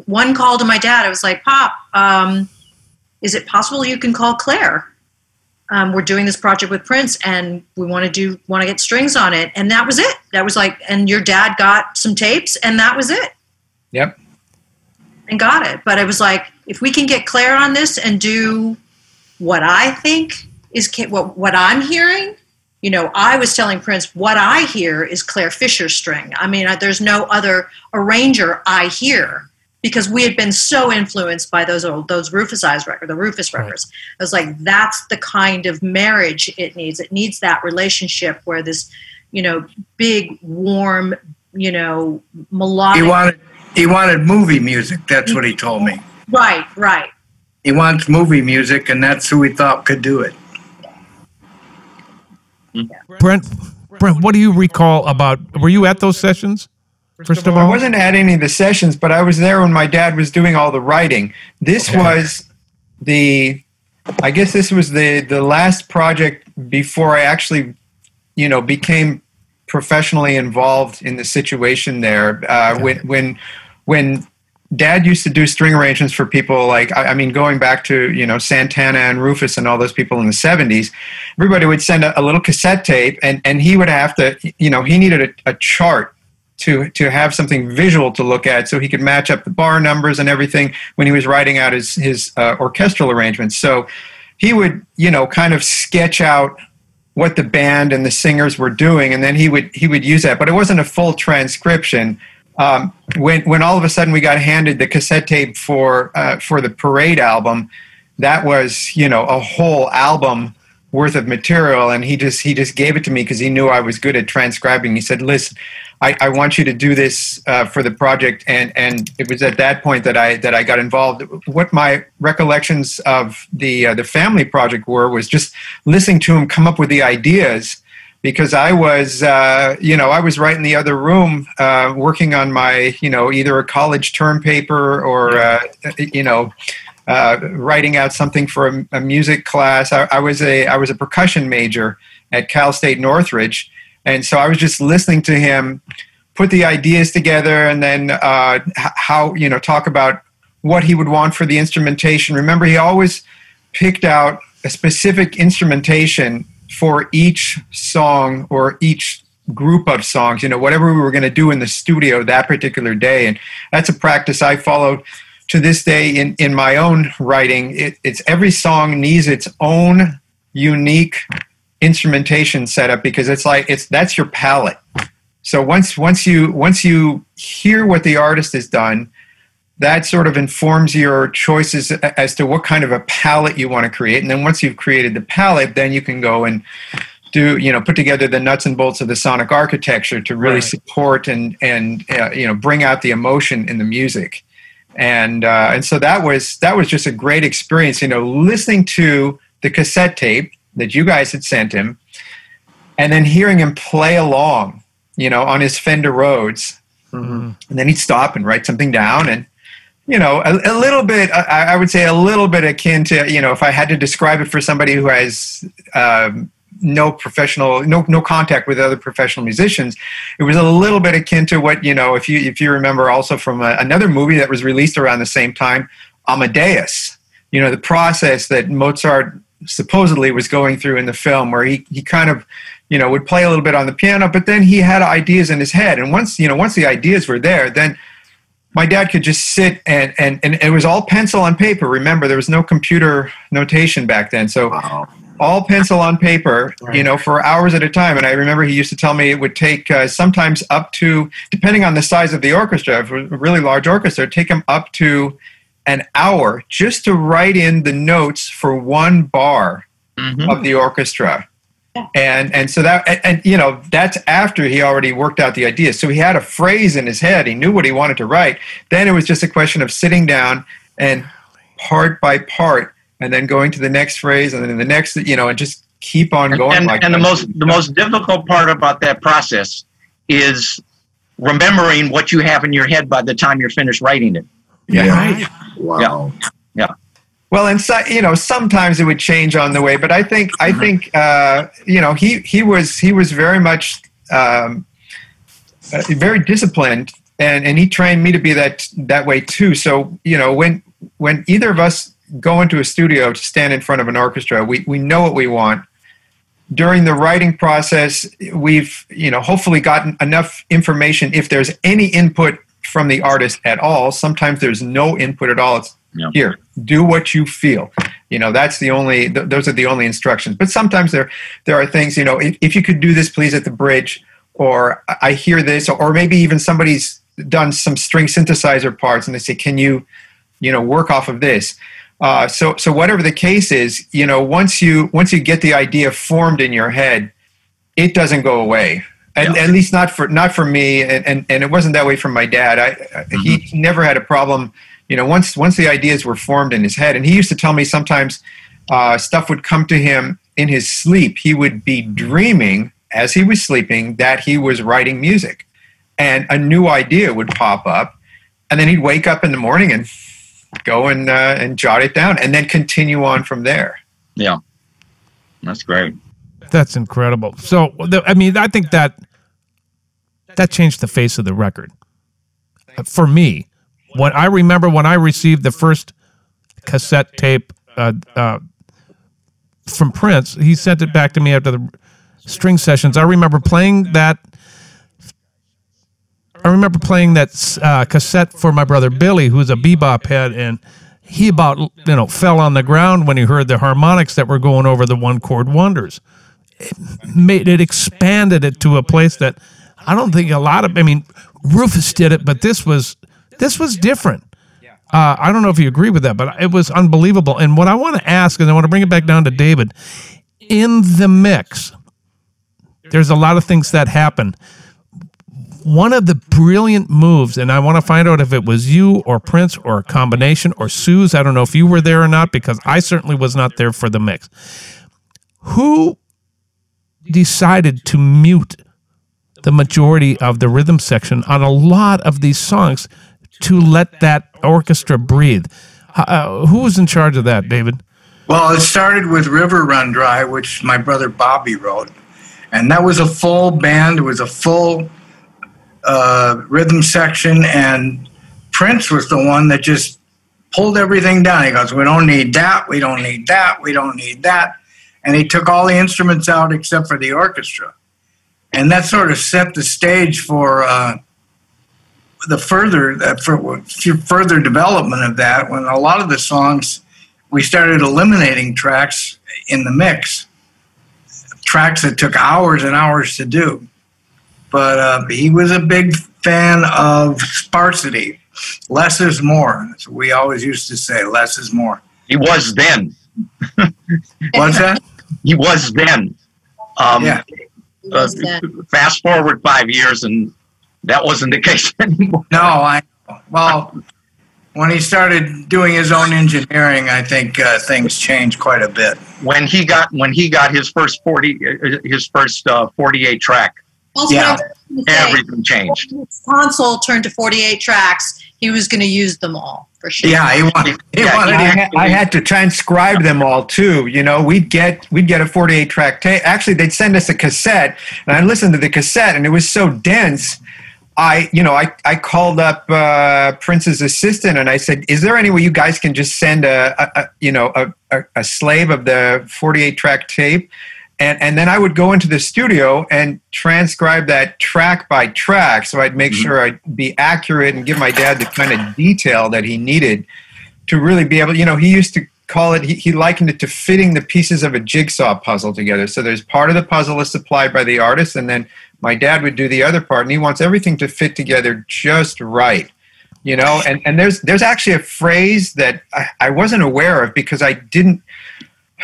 one call to my dad. I was like, Pop, um, is it possible you can call Clare? Um, we're doing this project with Prince, and we want to do want to get strings on it, and that was it. That was like, and your dad got some tapes, and that was it. Yep and got it. But it was like, if we can get Clare on this and do what I think is what what I'm hearing, you know, I was telling Prince what I hear is Clare Fischer string. I mean, there's no other arranger I hear because we had been so influenced by those old those Rufus Eyes records, the Rufus records. Right. I was like, that's the kind of marriage it needs. It needs that relationship where this, you know, big, warm, you know, melodic. He wanted he wanted movie music. That's what he told me. Right, right. He wants movie music, and that's who he thought could do it. Brent, Brent, what do you recall about? Were you at those sessions? First of all, I wasn't at any of the sessions, but I was there when my dad was doing all the writing. This okay. was the, I guess this was the the last project before I actually, you know, became professionally involved in the situation there. Uh, okay. When when when Dad used to do string arrangements for people like I, mean, going back to you know Santana and Rufus and all those people in the '70s, everybody would send a, a little cassette tape, and and he would have to you know he needed a, a chart to to have something visual to look at so he could match up the bar numbers and everything when he was writing out his his uh, orchestral arrangements. So he would you know kind of sketch out what the band and the singers were doing, and then he would he would use that. But it wasn't a full transcription. Um, when when all of a sudden we got handed the cassette tape for uh, for the Parade album, that was you know a whole album worth of material, and he just he just gave it to me because he knew I was good at transcribing. He said, "Listen, I, I want you to do this uh, for the project," and and it was at that point that I that I got involved. What my recollections of the uh, the family project were was just listening to him come up with the ideas. Because I was, uh, you know, I was right in the other room uh, working on my, you know, either a college term paper or, uh, you know, uh, writing out something for a, a music class. I, I, was a I was a percussion major at Cal State Northridge, and so I was just listening to him put the ideas together, and then uh, how you know talk about what he would want for the instrumentation. Remember, he always picked out a specific instrumentation for each song or each group of songs, you know, whatever we were going to do in the studio that particular day. And that's a practice I followed to this day in, in my own writing. It, it's every song needs its own unique instrumentation setup because it's like it's that's your palette. So once once you once you hear what the artist has done, that sort of informs your choices as to what kind of a palette you want to create. And then once you've created the palette, then you can go and do you know put together the nuts and bolts of the sonic architecture to really right. support and and uh, you know bring out the emotion in the music and uh, and so that was that was just a great experience you know listening to the cassette tape that you guys had sent him and then hearing him play along you know on his fender rhodes mm-hmm. and then he'd stop and write something down and you know, a, a little bit, I, I, would say a little bit akin to, you know, if I had to describe it for somebody who has um, no professional, no, no contact with other professional musicians, it was a little bit akin to what, you know, if you, if you remember also from a, another movie that was released around the same time, Amadeus, you know, the process that Mozart supposedly was going through in the film where he, he kind of, you know, would play a little bit on the piano, but then he had ideas in his head. And once, you know, once the ideas were there, then my dad could just sit and, and, and it was all pencil on paper. Remember, there was no computer notation back then. So wow. all pencil on paper, right. you know, for hours at a time. And I remember he used to tell me it would take uh, sometimes up to, depending on the size of the orchestra, if it was a really large orchestra, take him up to an hour just to write in the notes for one bar mm-hmm. of the orchestra and and so that and, and, you know that's after he already worked out the idea. So he had a phrase in his head. He knew what he wanted to write. Then it was just a question of sitting down and part by part and then going to the next phrase and then the next you know and just keep on going and, like and the most the most difficult part about that process is remembering what you have in your head by the time you're finished writing it. Yeah, yeah. right wow. Yeah yeah well, and so, you know, sometimes it would change on the way, but I think I mm-hmm. think uh, you know he he was he was very much um, uh, very disciplined, and and he trained me to be that that way too. So you know, when when either of us go into a studio to stand in front of an orchestra, we we know what we want. During the writing process, we've you know hopefully gotten enough information. If there's any input from the artist at all, sometimes there's no input at all. It's yeah. Here, do what you feel. You know, that's the only; th- those are the only instructions. But sometimes there, there are things. You know, if, if you could do this, please, at the bridge, or I hear this, or maybe even somebody's done some string synthesizer parts, and they say, "Can you, you know, work off of this?" Uh, so, so whatever the case is, you know, once you once you get the idea formed in your head, it doesn't go away. At, yeah. at least not for not for me, and, and, and it wasn't that way for my dad. I, mm-hmm. he never had a problem you know once once the ideas were formed in his head and he used to tell me sometimes uh, stuff would come to him in his sleep. He would be dreaming as he was sleeping that he was writing music and a new idea would pop up and then he'd wake up in the morning and go and uh, and jot it down and then continue on from there. Yeah. That's great. That's incredible. So i mean i think that that changed the face of the record. For me when I remember when I received the first cassette tape uh, uh, from Prince, he sent it back to me after the string sessions. I remember playing that. I remember playing that uh, cassette for my brother Billy, who's a bebop head, and he about you know fell on the ground when he heard the harmonics that were going over the one chord wonders. It made it expanded it to a place that I don't think a lot of. I mean, Rufus did it, but this was this was different. Uh, I don't know if you agree with that, but it was unbelievable. And what I want to ask, and I want to bring it back down to David, in the mix, there's a lot of things that happen. One of the brilliant moves, and I want to find out if it was you or Prince or a combination or Suze. I don't know if you were there or not because I certainly was not there for the mix. Who decided to mute the majority of the rhythm section on a lot of these songs to let that orchestra breathe? Uh, who was in charge of that, David? Well, it started with River Run Dry, which my brother Bobby wrote. And that was a full band, it was a full uh, rhythm section. And Prince was the one that just pulled everything down. He goes, We don't need that, we don't need that, we don't need that. And he took all the instruments out except for the orchestra. And that sort of set the stage for. Uh, the further uh, for further development of that, when a lot of the songs we started eliminating tracks in the mix, tracks that took hours and hours to do. But uh, he was a big fan of sparsity. Less is more. So we always used to say, less is more. He was then. What's that? He was then. Um, yeah. Uh, fast forward five years, and that wasn't the case anymore. No, I well, when he started doing his own engineering, I think uh, things changed quite a bit. When he got when he got his first forty uh, his first uh, forty eight track, Also, Yeah. everything changed. His console turned to 48 tracks, he was going to use them all for sure. Yeah, he wanted. He Yeah, wanted I, he- to- had, I had to transcribe them all too. You know, we'd get we'd get a 48 track tape. Actually, they'd send us a cassette, and I listened to the cassette, and it was so dense. I, you know, I, I called up uh, Prince's assistant and I said, "Is there any way you guys can just send a, a, a you know, a, a, a slave of the 48 track tape?" And and then I would go into the studio and transcribe that track by track, so I'd make sure I'd be accurate and give my dad the kind of detail that he needed to really be able. You know, he used to call it. He, he likened it to fitting the pieces of a jigsaw puzzle together. So there's part of the puzzle is supplied by the artist, and then my dad would do the other part, and he wants everything to fit together just right. You know, and, and there's there's actually a phrase that I, I wasn't aware of because I didn't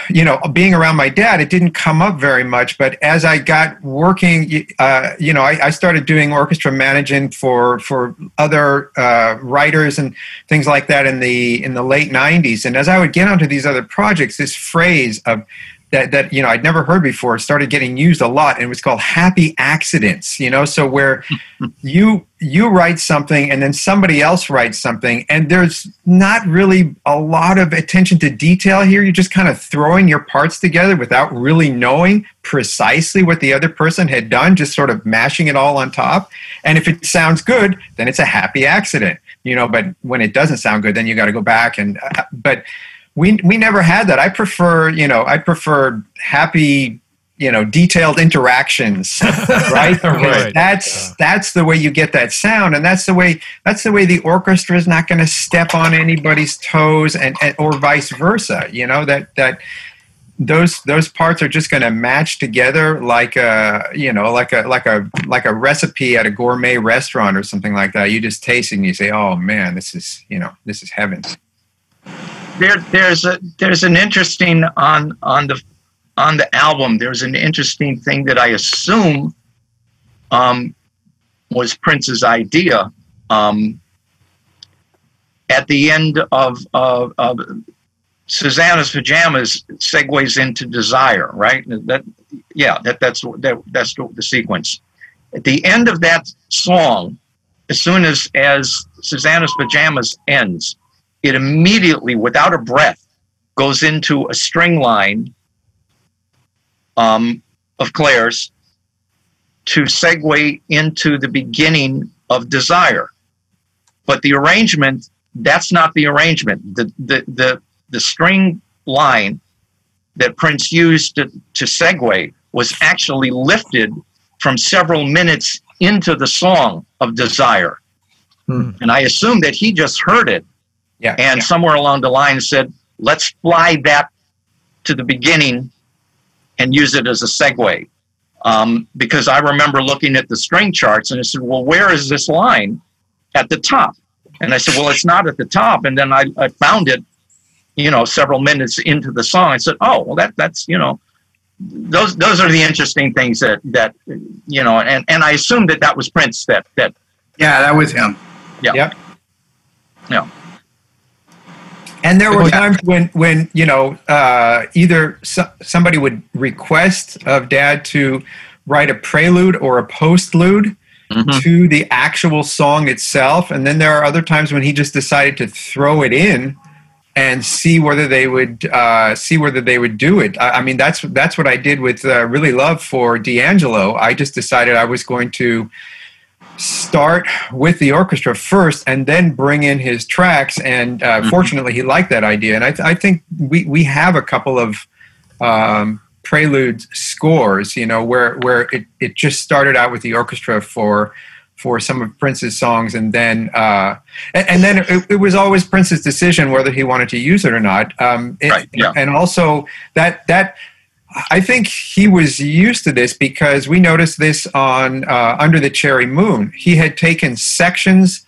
you know, being around my dad, it didn't come up very much. But as I got working, uh, you know, I, I started doing orchestra managing for for other uh, writers and things like that in the in the late '90s. And as I would get onto these other projects, this phrase of that that you know I'd never heard before started getting used a lot, and it was called happy accidents. You know, so where you you write something and then somebody else writes something and there's not really a lot of attention to detail here. You're just kind of throwing your parts together without really knowing precisely what the other person had done just sort of mashing it all on top. And if it sounds good then it's a happy accident you know? But when it doesn't sound good then you got to go back and uh, but we we never had that. I prefer you know i prefer happy you know detailed interactions right? Right. that's that's the way you get that sound and that's the way that's the way the orchestra is not going to step on anybody's toes and, and or vice versa you know that that those those parts are just going to match together like a you know like a like a like a recipe at a gourmet restaurant or something like that. You just taste it and you say oh man this is you know this is heaven there there's a there's an interesting on on the on the album. There's an interesting thing that i assume um was prince's idea um at the end of of, of susannah's pajamas segues into desire right? That yeah that that's that, that's the, sequence. At the end of that song as soon as as susannah's pajamas ends it immediately, without a breath, goes into a string line um, of Clare's to segue into the beginning of Desire. But the arrangement, that's not the arrangement. The, the, the, the string line that Prince used to, to segue was actually lifted from several minutes into the song of Desire. Hmm. And I assume that he just heard it Yeah. and somewhere along the line said, let's fly that to the beginning and use it as a segue. Um, because I remember looking at the string charts and I said, well, where is this line at the top? And I said, well, it's not at the top. And then I, I found it, you know, several minutes into the song. I said, oh, well, that that's you know, those those are the interesting things that that you know, and and I assumed that that was Prince that that Yeah, that was him. yeah Yep. And there were times when, when you know, uh, either so- somebody would request of dad to write a prelude or a postlude Mhm. to the actual song itself, and then there are other times when he just decided to throw it in and see whether they would uh, see whether they would do it. I, I mean, that's that's what I did with uh, really love for D'Angelo. I just decided I was going to start with the orchestra first and then bring in his tracks and uh, Mhm. fortunately he liked that idea and I, th- I think we, we have a couple of um, prelude scores you know where where it, it just started out with the orchestra for for some of prince's songs and then uh, and, and then it, it was always prince's decision whether he wanted to use it or not um, it- Right, yeah. and also that that I think he was used to this because we noticed this on uh, Under the Cherry Moon. He had taken sections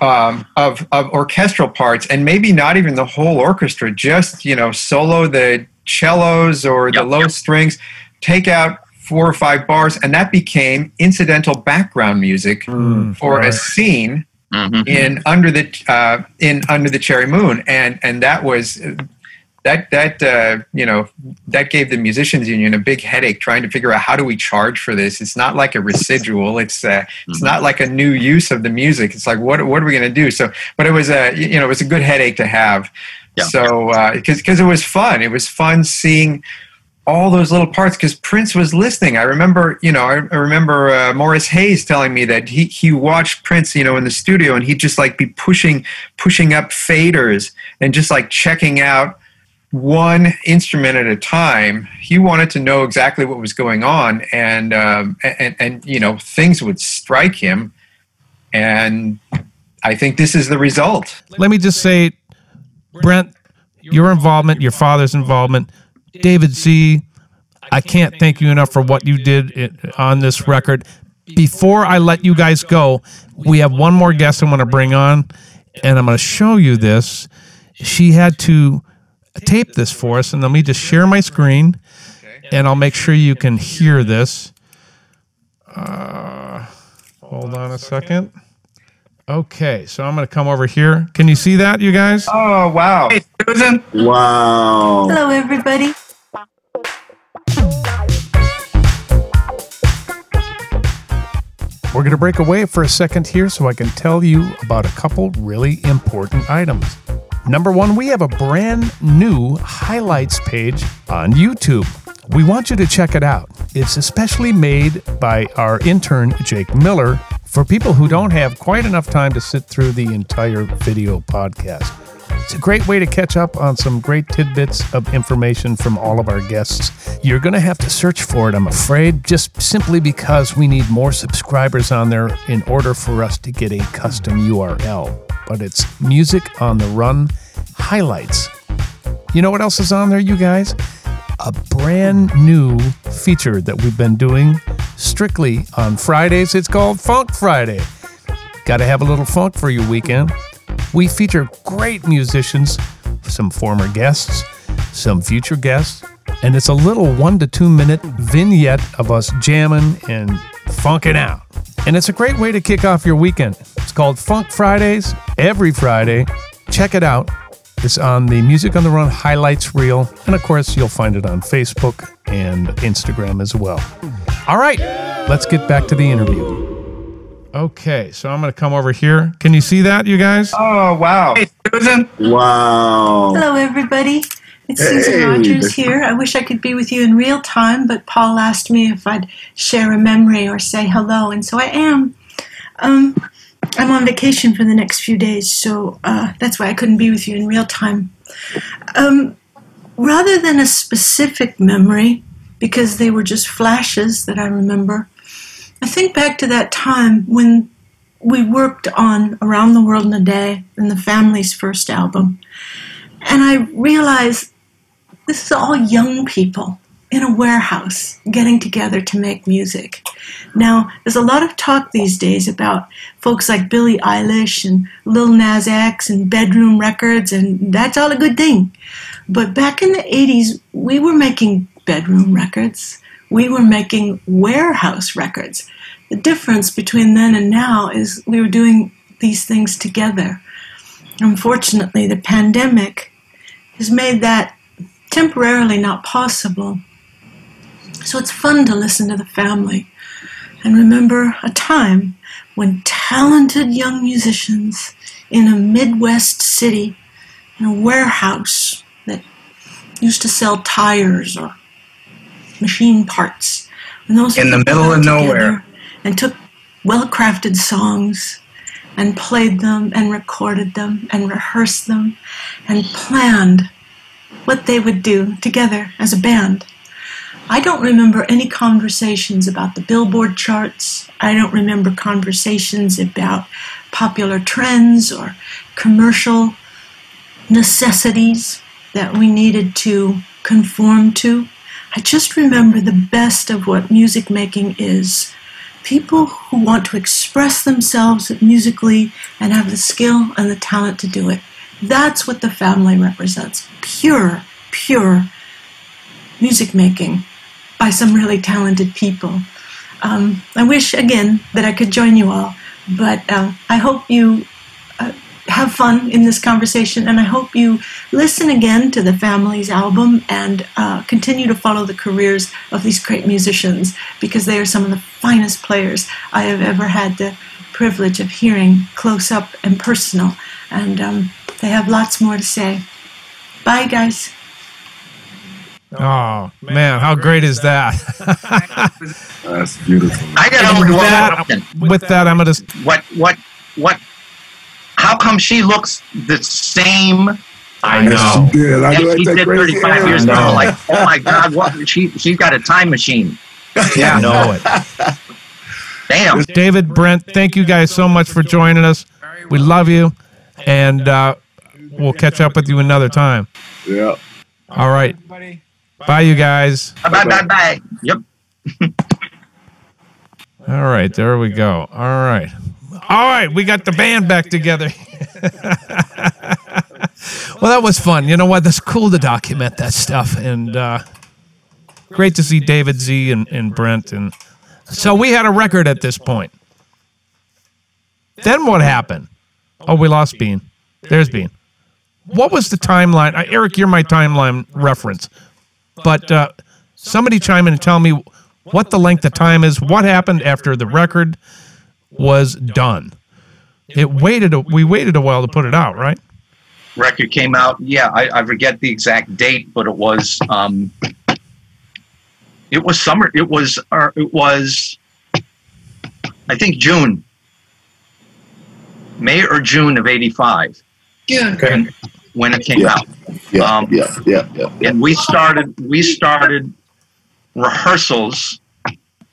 um, of of orchestral parts, and maybe not even the whole orchestra, just you know, solo the cellos or the low yep. strings, take out four or five bars, and that became incidental background music for a scene Mhm. in under the uh, in under the cherry moon and and that was that that uh, you know that gave the musicians union a big headache trying to figure out how do we charge for this. It's not like a residual. It's uh, it's not like a new use of the music. It's like what what are we going to do? So but it was a you know it was a good headache to have. Yeah. so because because it was fun. It was fun seeing all those little parts because Prince was listening. I remember, you know, I, I remember uh, Morris Hayes telling me that he he watched Prince, you know, in the studio, and he'd just like be pushing pushing up faders and just like checking out one instrument at a time. He wanted to know exactly what was going on, and um, and and you know, things would strike him, and I think this is the result. Let me just say, Brent, your involvement, your father's involvement, David Z. I can't thank you enough for what you did on this record. Before I let you guys go, we have one more guest I want to bring on, and I'm going to show you this. She had to tape this for us, and let me just share my screen, and I'll make sure you can hear this. Uh, hold on a second. Okay, so I'm going to come over here. Can you see that, you guys? Oh wow! Hey, Susan. Wow. Hello, everybody. We're going to break away for a second here so I can tell you about a couple really important items. Number one, we have a brand new highlights page on YouTube. We want you to check it out. It's especially made by our intern, Jake Miller, for people who don't have quite enough time to sit through the entire video podcast. It's a great way to catch up on some great tidbits of information from all of our guests. You're going to have to search for it, I'm afraid, just simply because we need more subscribers on there in order for us to get a custom URL. But it's Music on the Run Highlights. You know what else is on there, you guys? A brand new feature that we've been doing strictly on Fridays. It's called Funk Friday. Got to have a little funk for your weekend. We feature great musicians, some former guests, some future guests, and it's a little one to two minute vignette of us jamming and funking out. And it's a great way to kick off your weekend. It's called Funk Fridays every Friday. Check it out. It's on the Music on the Run highlights reel. And of course, you'll find it on Facebook and Instagram as well. All right, let's get back to the interview. Okay, so I'm going to come over here. Can you see that, you guys? Oh wow! Hey, Susan. Wow. Hello, everybody. It's Hey. Susan Rogers here. I wish I could be with you in real time, but Paul asked me if I'd share a memory or say hello, and so I am. Um, I'm on vacation for the next few days, so uh, that's why I couldn't be with you in real time. Um, rather than a specific memory, because they were just flashes that I remember, I think back to that time when we worked on Around the World in a Day and the family's first album. And I realized this is all young people in a warehouse getting together to make music. Now, there's a lot of talk these days about folks like Billie Eilish and Lil Nas X and bedroom records, and that's all a good thing. But back in the 80s, we were making bedroom records, we were making warehouse records. The difference between then and now is we were doing these things together. Unfortunately, the pandemic has made that temporarily not possible. So it's fun to listen to the family and remember a time when talented young musicians in a Midwest city, in a warehouse that used to sell tires or machine parts, in the middle of nowhere, and took well-crafted songs and played them and recorded them and rehearsed them and planned what they would do together as a band. I don't remember any conversations about the Billboard charts. I don't remember conversations about popular trends or commercial necessities that we needed to conform to. I just remember the best of what music making is people who want to express themselves musically and have the skill and the talent to do it. That's what the family represents pure, pure music making by some really talented people. Um, I wish, again, that I could join you all, but uh, I hope you uh, have fun in this conversation, and I hope you listen again to the family's album and uh, continue to follow the careers of these great musicians because they are some of the finest players I have ever had the privilege of hearing close up and personal, and um, they have lots more to say. Bye, guys. Oh man, how great is that? That's beautiful. I got And to with that, question. with that, I'm gonna. What what what? How come she looks the same? I know. She did. I And she did 35 hair. years I ago. Like, oh my God, what? She she's got a time machine. Yeah, I know it. Damn. David, Brent, thank you guys so much for joining us. We love you, and uh, we'll catch up with you another time. Yeah. All right. Bye, you guys. Bye bye bye. Yep. All right, there we go. All right. All right, we got the band back together. well, that was fun. You know what? That's cool to document that stuff. And uh, great to see David Z and, and Brent. And so we had a record at this point. Then what happened? Oh, we lost Bean. There's Bean. What was the timeline? Uh, Eric, you're my timeline reference. But uh, somebody chime in and tell me what the length of time is. What happened after the record was done? It waited. A, we waited a while to put it out, right? Record came out. Yeah, I, I forget the exact date, but it was um, it was summer. It was uh, it was I think June, May or June of '85 June. when, when it came Yeah. out. Yeah. Um, yeah. Yeah. Yeah. and we started we started rehearsals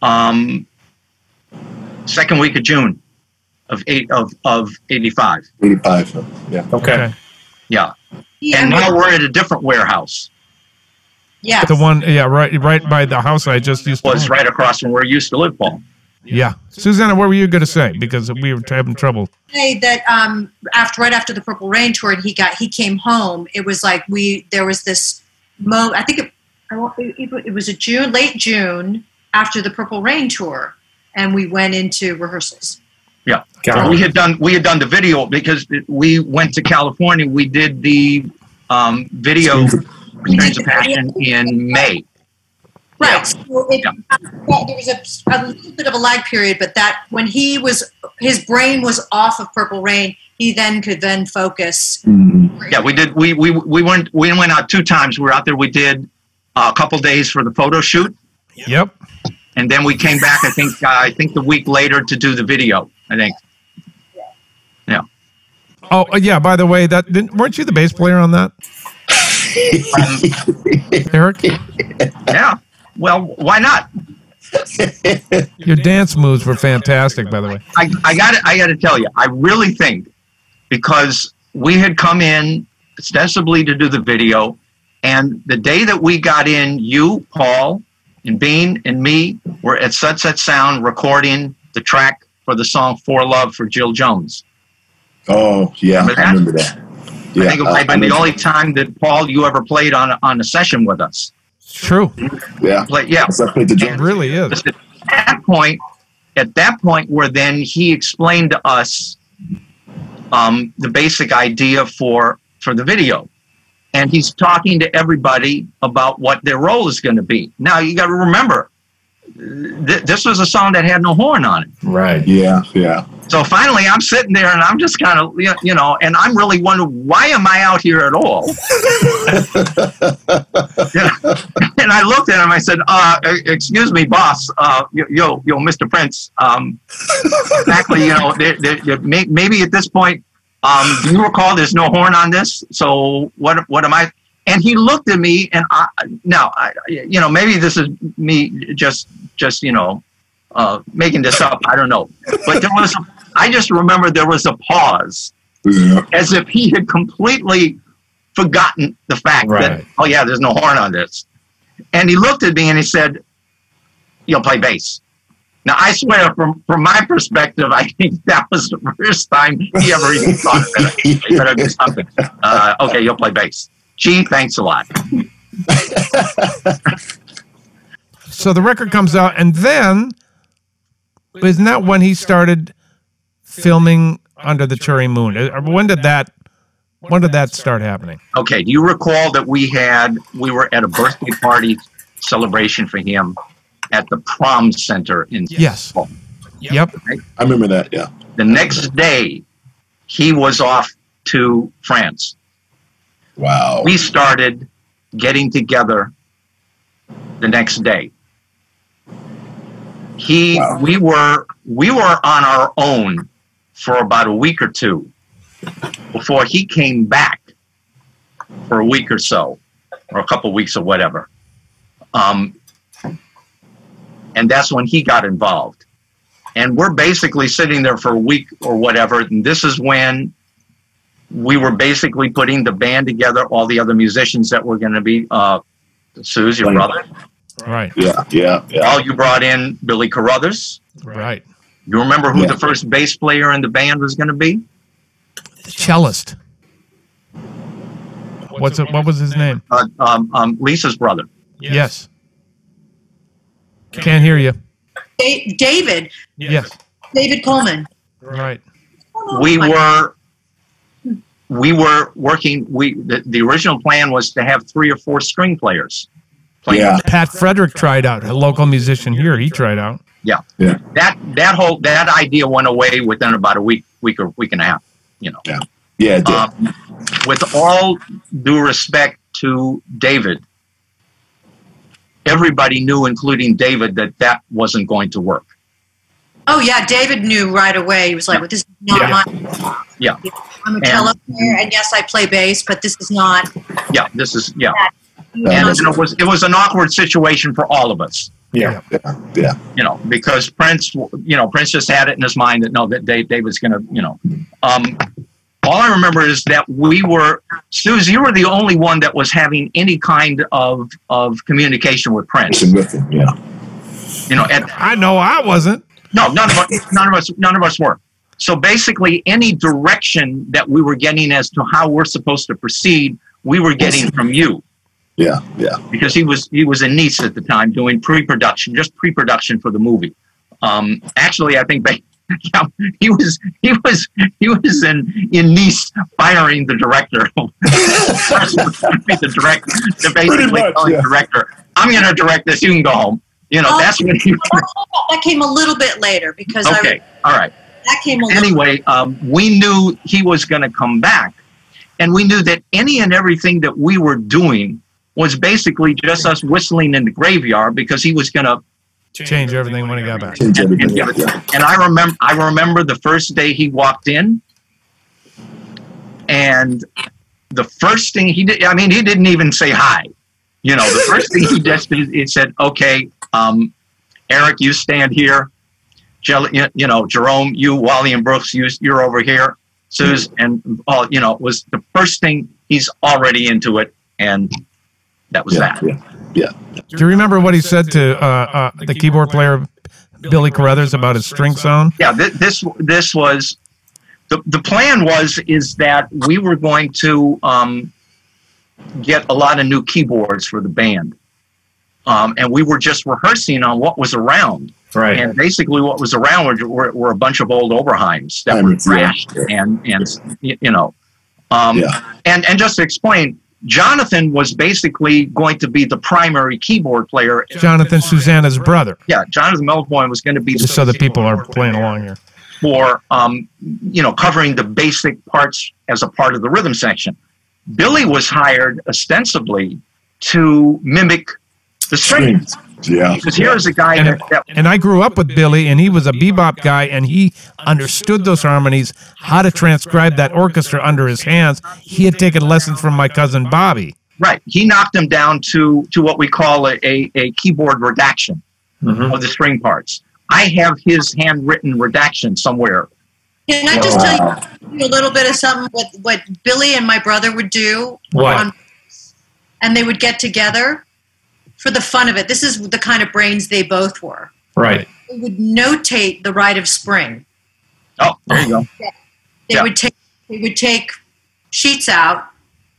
um second week of June of eight of of 85 Eighty-five. Yeah. Okay. yeah Yeah, and now we're at a different warehouse Yeah. The one, yeah, right, right by the house I just used to. was right across from where you used to live Paul Yeah, Susannah, what were you going to say? Because we were having trouble. say that um, after right after the Purple Rain tour, and he got he came home. It was like we there was this mo. I think it, it, it was a June, late June after the Purple Rain tour, and we went into rehearsals. yeah Got we it. had done we had done the video because we went to California we did the um video We Strange did- Passion in May Right. So it, Yeah. well, there was a, a little bit of a lag period, but that when he was his brain was off of Purple Rain, he then could then focus. Mhm. yeah we did we we we went we went out two times we were out there we did uh, a couple days for the photo shoot Yep. and then we came back. I think uh, I think the week later to do the video. I think. Yeah. Oh, uh, yeah. By the way, that didn't, weren't you the bass player on that, Eric? Yeah. Well, why not? Your dance moves were fantastic, by the way. I, I got I got to tell you, I really think because we had come in ostensibly to do the video, and the day that we got in, you, Paul, and Bean, and me were at Sunset Sound recording the track for the song "For Love" for Jill Jones. Oh yeah, Remember I remember that. Yeah, I think it might have been I- I the only time that Paul you ever played on on a session with us. It's true. yeah. Play, yeah, So the It really is. At that point, at that point, where then he explained to us um, the basic idea for for the video, and he's talking to everybody about what their role is going to be. Now you got to remember, th- this was a song that had no horn on it. Right. Yeah. Yeah. So finally, I'm sitting there and I'm just kind of, you know, and I'm really wondering why am I out here at all? Yeah. And I looked at him. I said, uh, "Excuse me, boss. Uh, yo, yo, yo, Mr. Prince. Um, exactly. You know, there, there, there, may, maybe at this point, um, do you recall there's no horn on this? So what? What am I?" And he looked at me, and I now, I, you know, maybe this is me just, just you know, uh, making this up. I don't know, but there was. I just remember there was a pause, Yeah. as if he had completely forgotten the fact that oh yeah, there's no horn on this. And he looked at me and he said, "You'll play bass." Now I swear, from from my perspective, I think that was the first time he ever even thought of it. You better do something. Uh, okay, you'll play bass. Gee, thanks a lot. So the record comes out, and then isn't that when he started filming Under the Cherry Moon? Uh, When did that? When did that start happening? Okay, do you recall that we had we were at a birthday party celebration for him at the prom center in Yes. Yep. I remember that. Yeah. the next day he was off to France. Wow. We started getting together the next day. He Wow. we were we were on our own for about a week or two before he came back for a week or so or a couple weeks or whatever. Um, and that's when he got involved. And we're basically sitting there for a week or whatever. And this is when we were basically putting the band together, all the other musicians that were going to be, uh, Sue's your brother. Right. Yeah. Yeah. Yeah. All you brought in Billy Carruthers. Right. You remember who Yeah. the first bass player in the band was going to be? Cellist. What's it? What was his name? Uh, um, um, Lisa's brother. Yes. Can't hear you. Da- David, Yes. David Coleman. Right. we were we were working we the, the original plan was to have three or four string players playing Yeah. Pat Frederick tried out. A local musician here. He tried out. Yeah. yeah. That that whole that idea went away within about a week week or week and a half you know Yeah. It did. um, with all due respect to david everybody knew including david that that wasn't going to work Oh yeah, David knew right away. He was like, well, "This is not Yeah. my." Yeah. I'm a And- cello player, and yes, I play bass, but this is not. yeah this is yeah you and know, it was it was an awkward situation for all of us yeah. Yeah. Yeah. you know, because Prince, you know, Prince just had it in his mind that no, that Dave, Dave was going to, you know, um, all I remember is that we were, Suze, you were the only one that was having any kind of of communication with Prince. Listen with him. Yeah. You know, and I know I wasn't. No, none of us, none of us, none of us were. So basically, any direction that we were getting as to how we're supposed to proceed, we were getting from you Yeah. Yeah. because he was he was in Nice at the time doing pre-production, just pre-production for the movie. Um, actually, I think he was he was he was in in Nice firing the director. the director, the Pretty basically much, telling yeah. the director, "I'm going to direct this. You can go home." You know, Oh. that's when he. that came a little bit later because Okay, all right. That came a little. Anyway, um, we knew he was going to come back, and we knew that any and everything that we were doing was basically just us whistling in the graveyard because he was going to Change everything when he got back. Change and, everything. and. Yeah. And I remember, I remember the first day he walked in, and the first thing he did, I mean, he didn't even say hi. You know, the first thing he just did, he said, "Okay, um, Eric, you stand here. Jelly, you- you know, Jerome, you, Wally, and Brooks, you, you're over here. Suze, and all, you know, it was the first thing. He's already into it, and that was Yeah, that. yeah. yeah. Do you remember what he said to uh, uh, the keyboard player Billy Carruthers about his string zone? yeah th- this this was the, the plan was is that we were going to um, get a lot of new keyboards for the band um, and we were just rehearsing on what was around Right. and basically what was around were, were, were a bunch of old oberheims that I were mean, yeah, thrashed and and y- you know um, Yeah. and and just to explain jonathan was basically going to be the primary keyboard player Jonathan Susannah's brother, yeah jonathan Melvoin was going to be the just so that people are playing along here. for um, you know covering the basic parts as a part of the rhythm section. Billy was hired ostensibly to mimic the strings. Strings. Yeah. Because here's a guy And, that, that and I grew up with Billy, and he was a bebop guy, and he understood those harmonies, how to transcribe that orchestra under his hands. He had taken lessons from my cousin Bobby. right he knocked him down to to what we call a, a, a keyboard redaction Mhm. of the string parts. I have his handwritten redaction somewhere. Can I just tell you a little bit of something what what Billy and my brother would do What? on and they would get together for the fun of it. This is the kind of brains they both were. Right. They would notate the rite of spring. Oh, there you go. They Yeah. would take they would take sheets out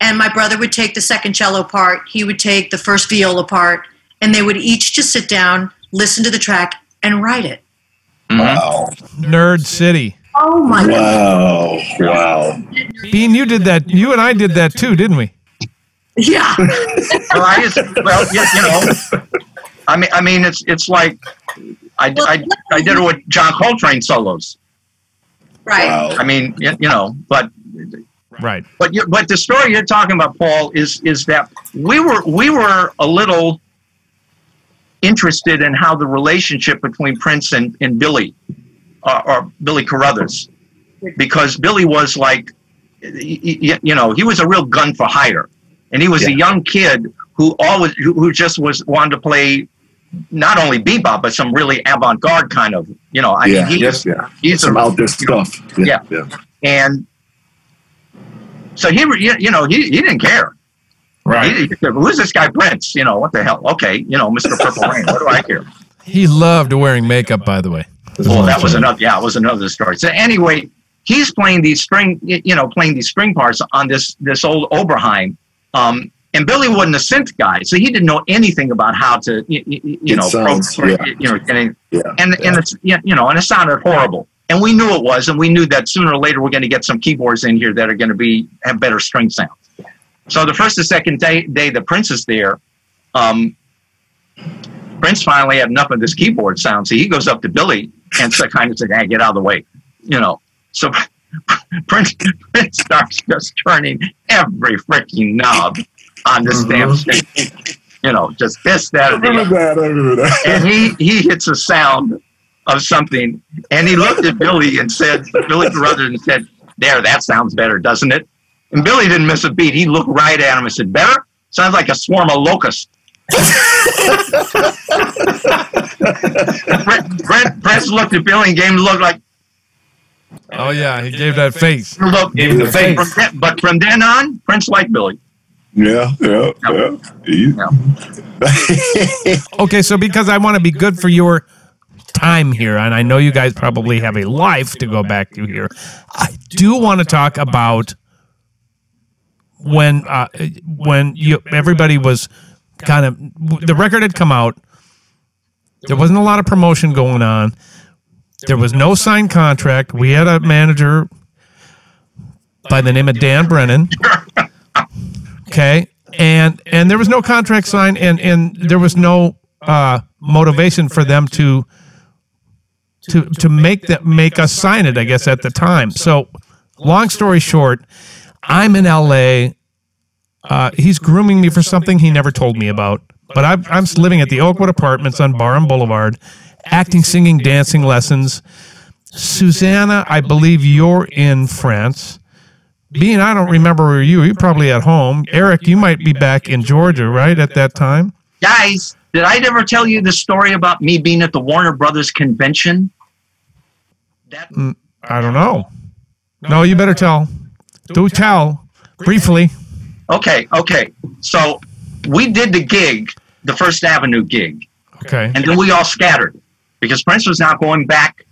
and my brother would take the second cello part, he would take the first viola part, and they would each just sit down, listen to the track, and write it. Wow. Nerd City. Oh my Wow. Wow. Bean, you did that. You and I did that too, didn't we? Yeah. Well, I just, well, you, you know, I mean, I mean, it's it's like I, I, I did it with John Coltrane solos. Right. Wow. I mean, you, you know, but Right. but you, but the story you're talking about, Paul, is is that we were we were a little interested in how the relationship between Prince and, and Billy, uh, or Billy Carruthers, because Billy was like, y- y- you know, he was a real gun for hire, and he was a young kid who always who who just was wanted to play. Not only bebop, but some really avant-garde kind of, you know. I Yeah. mean, he, Yes. Yeah. he's a Some out there stuff. Yeah. Yeah. yeah. and so he, you you know, he, he didn't care. Right. He, he said, Who's this guy, Prince? You know, what the hell? Okay, you know, Mr. Purple Rain. What do I care? He loved wearing makeup, by the way. Well, that was another. Yeah, it was another story. So anyway, he's playing these string, you know, playing these string parts on this this old Oberheim. Um, and Billy wasn't a synth guy, so he didn't know anything about how to, you, you, you know, sounds- pro- yeah. you know, getting, Yeah. and and it's you know, and it sounded horrible. And we knew it was, and we knew that sooner or later we're going to get some keyboards in here that are going to be have better string sound. So the first and second day, day the Prince is there, um, Prince finally had enough of this keyboard sound, so he goes up to Billy and so kind of said, "Hey, get out of the way," you know. So Prince, Prince starts just turning every freaking knob on this damn thing, you know, just this, that, I remember that. I remember that. and he he hits a sound of something, and he looked at Billy and said, Billy Carruthers and said, "There, that sounds better, doesn't it?" And Billy didn't miss a beat. He looked right at him and said, "Better? Sounds like a swarm of locusts." Brent, Brent, Brent looked at Billy and gave him a look like Oh yeah, he gave that face. look. Gave him the face. From then- but from then on, Prince liked Billy. Yeah. Yeah. Yeah. He- Okay, so because I want to be good for your time here, and I know you guys probably have a life to go back to here, I do want to talk about when uh, when you everybody was kind of the record had come out. There wasn't a lot of promotion going on. There was no signed contract. We had a manager by the name of Dan Brennan. Okay, and and there was no contract signed, and and there was no uh, motivation for them to to to make that make us sign it. I guess at the time. So, long story short, I'm in L.A. Uh, he's grooming me for something he never told me about. But I'm, I'm living at the Oakwood Apartments on Barham Boulevard, acting, singing, dancing lessons. Susannah, I believe you're in France. Bean, I don't remember where you. You're probably at home. Eric, you might be back in Georgia, right, at that time? Guys, Did I ever tell you the story about me being at the Warner Brothers convention? That mm, I don't know. No, you better tell. Do tell briefly. Okay, okay. So we did the gig, the First Avenue gig. Okay. And then we all scattered because Prince was now going back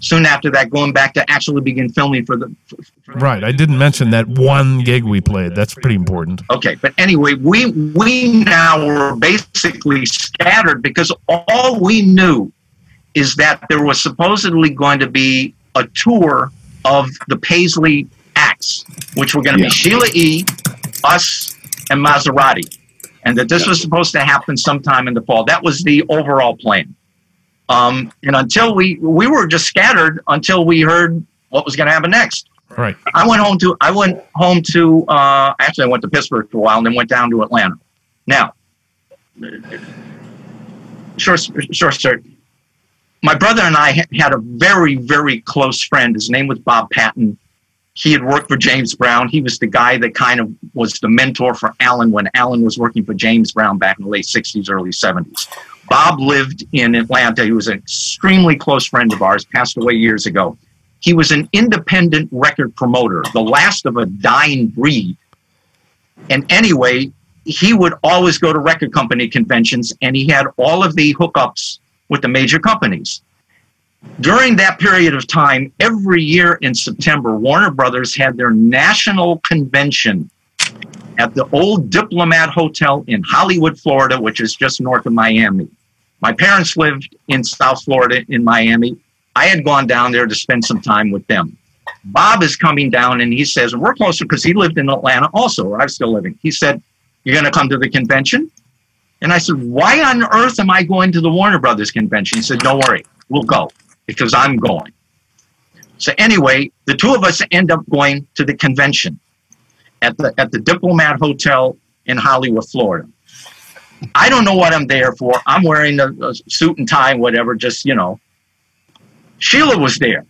soon after that, going back to actually begin filming for the. For, for right. I didn't mention that one gig we played. That's pretty important. Okay, but anyway, we we now were basically scattered because all we knew is that there was supposedly going to be a tour of the Paisley acts, which were going to yeah. be Sheila E., us, and Mazarati, and that this yeah. was supposed to happen sometime in the fall. That was the overall plan. Um, and until we we were just scattered until we heard what was going to happen next. Right. I went home to I went home to uh, actually I went to Pittsburgh for a while and then went down to Atlanta. Now, short short story. My brother and I had a very very close friend. His name was Bob Patton. He had worked for James Brown. He was the guy that kind of was the mentor for Alan when Alan was working for James Brown back in the late 60s, early 70s. Bob lived in Atlanta. He was an extremely close friend of ours, passed away years ago. He was an independent record promoter, the last of a dying breed. And anyway, he would always go to record company conventions and he had all of the hookups with the major companies. During that period of time, every year in September, Warner Brothers had their national convention at the old Diplomat Hotel in Hollywood, Florida, which is just north of Miami. My parents lived in South Florida in Miami. I had gone down there to spend some time with them. Bob is coming down and he says, We're closer because he lived in Atlanta also, where I'm still living. He said, You're going to come to the convention? And I said, Why on earth am I going to the Warner Brothers convention? He said, Don't worry, we'll go because I'm going. So, anyway, the two of us end up going to the convention at the, at the Diplomat Hotel in Hollywood, Florida. I don't know what I'm there for. I'm wearing a, a suit and tie, and whatever, just, you know. Sheila was there.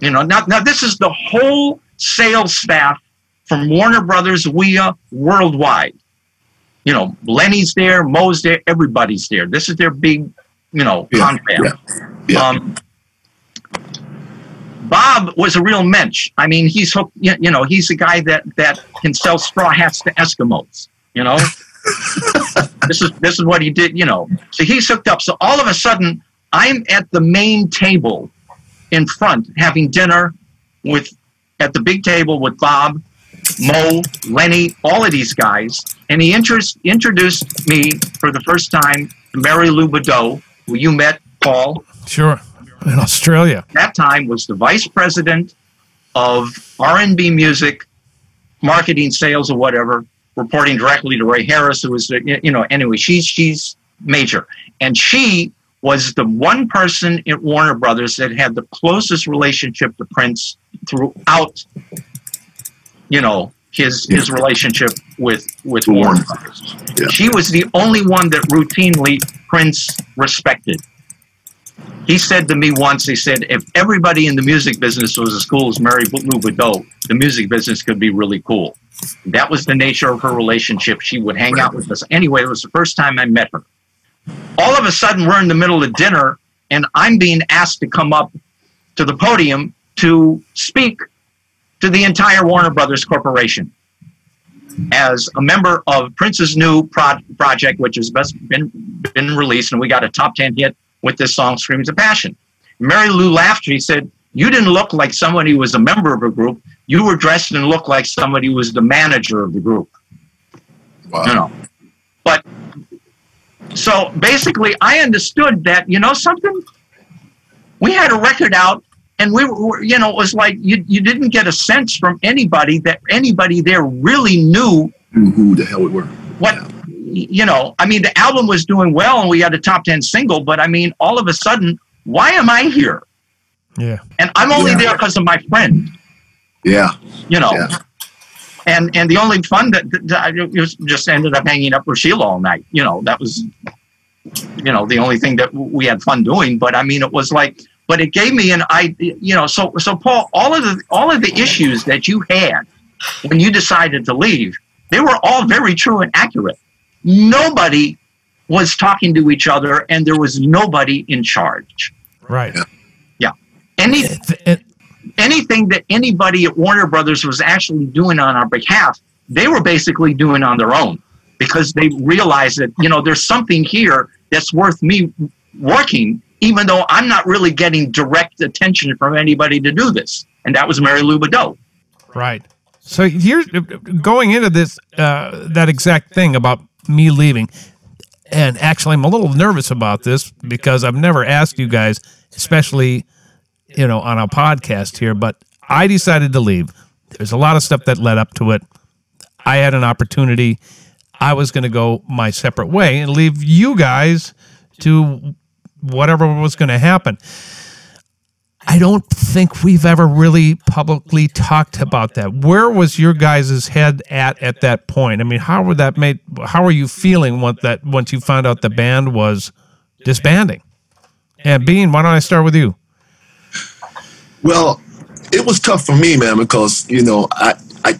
You know, now, now this is the whole sales staff from Warner Brothers, WEA, worldwide. You know, Lenny's there, Mo's there, everybody's there. This is their big, you know, yeah, confab. Yeah, yeah. Um, Bob was a real mensch. I mean, he's hooked, you know, he's a guy that, that can sell straw hats to Eskimos, you know? this is this is what he did, you know. So he's hooked up. So all of a sudden, I'm at the main table in front having dinner with at the big table with Bob, Mo, Lenny, all of these guys, and he interest, introduced me for the first time to Mary Lou Badeaux, who you met, Paul. Sure, in Australia. At that time was the vice president of R&B music, marketing, sales, or whatever reporting directly to Ray Harris, who was, the, you know, anyway, she's she's major, and she was the one person at Warner Brothers that had the closest relationship to Prince throughout, you know, his yeah. his relationship with with Warner Brothers. Yeah. She was the only one that routinely Prince respected. He said to me once, he said, if everybody in the music business was as cool as Mary Lou Badeaux, the music business could be really cool. That was the nature of her relationship. She would hang out with us. Anyway, it was the first time I met her. All of a sudden, we're in the middle of dinner, and I'm being asked to come up to the podium to speak to the entire Warner Brothers Corporation as a member of Prince's new pro- project, which has been, been released, and we got a top 10 hit with this song, Screams of Passion. Mary Lou laughed. She said, You didn't look like somebody who was a member of a group you were dressed and looked like somebody who was the manager of the group. Wow. You know, but so basically, I understood that you know something. We had a record out, and we were, you know, it was like you you didn't get a sense from anybody that anybody there really knew who the hell we were. What yeah. You know, I mean, the album was doing well, and we had a top ten single, but I mean, all of a sudden, why am I here? Yeah, and I'm only yeah. there because of my friend. Yeah. You know. Yeah. And and the only fun that, that I just ended up hanging up with Sheila all night. You know, that was you know the only thing that we had fun doing. But I mean, it was like, but it gave me an I. You know, so so Paul, all of the all of the issues that you had when you decided to leave, they were all very true and accurate. Nobody was talking to each other and there was nobody in charge. Right. Yeah. Any, It- it- anything that anybody at Warner Brothers was actually doing on our behalf, they were basically doing on their own because they realized that, you know, there's something here that's worth me working, even though I'm not really getting direct attention from anybody to do this. And that was Mary Lou Badeaux. Right. So you're going into this uh, that exact thing about me leaving, and actually, I'm a little nervous about this because I've never asked you guys, especially you know on a podcast here. But I decided to leave. There's a lot of stuff that led up to it. I had an opportunity. I was going to go my separate way and leave you guys to whatever was going to happen. I don't think we've ever really publicly talked about that. Where was your guys' head at at that point? I mean, how would that made? How were you feeling once that once you found out the band was disbanding? And Bean, why don't I start with you? Well, it was tough for me, man, because you know I, I,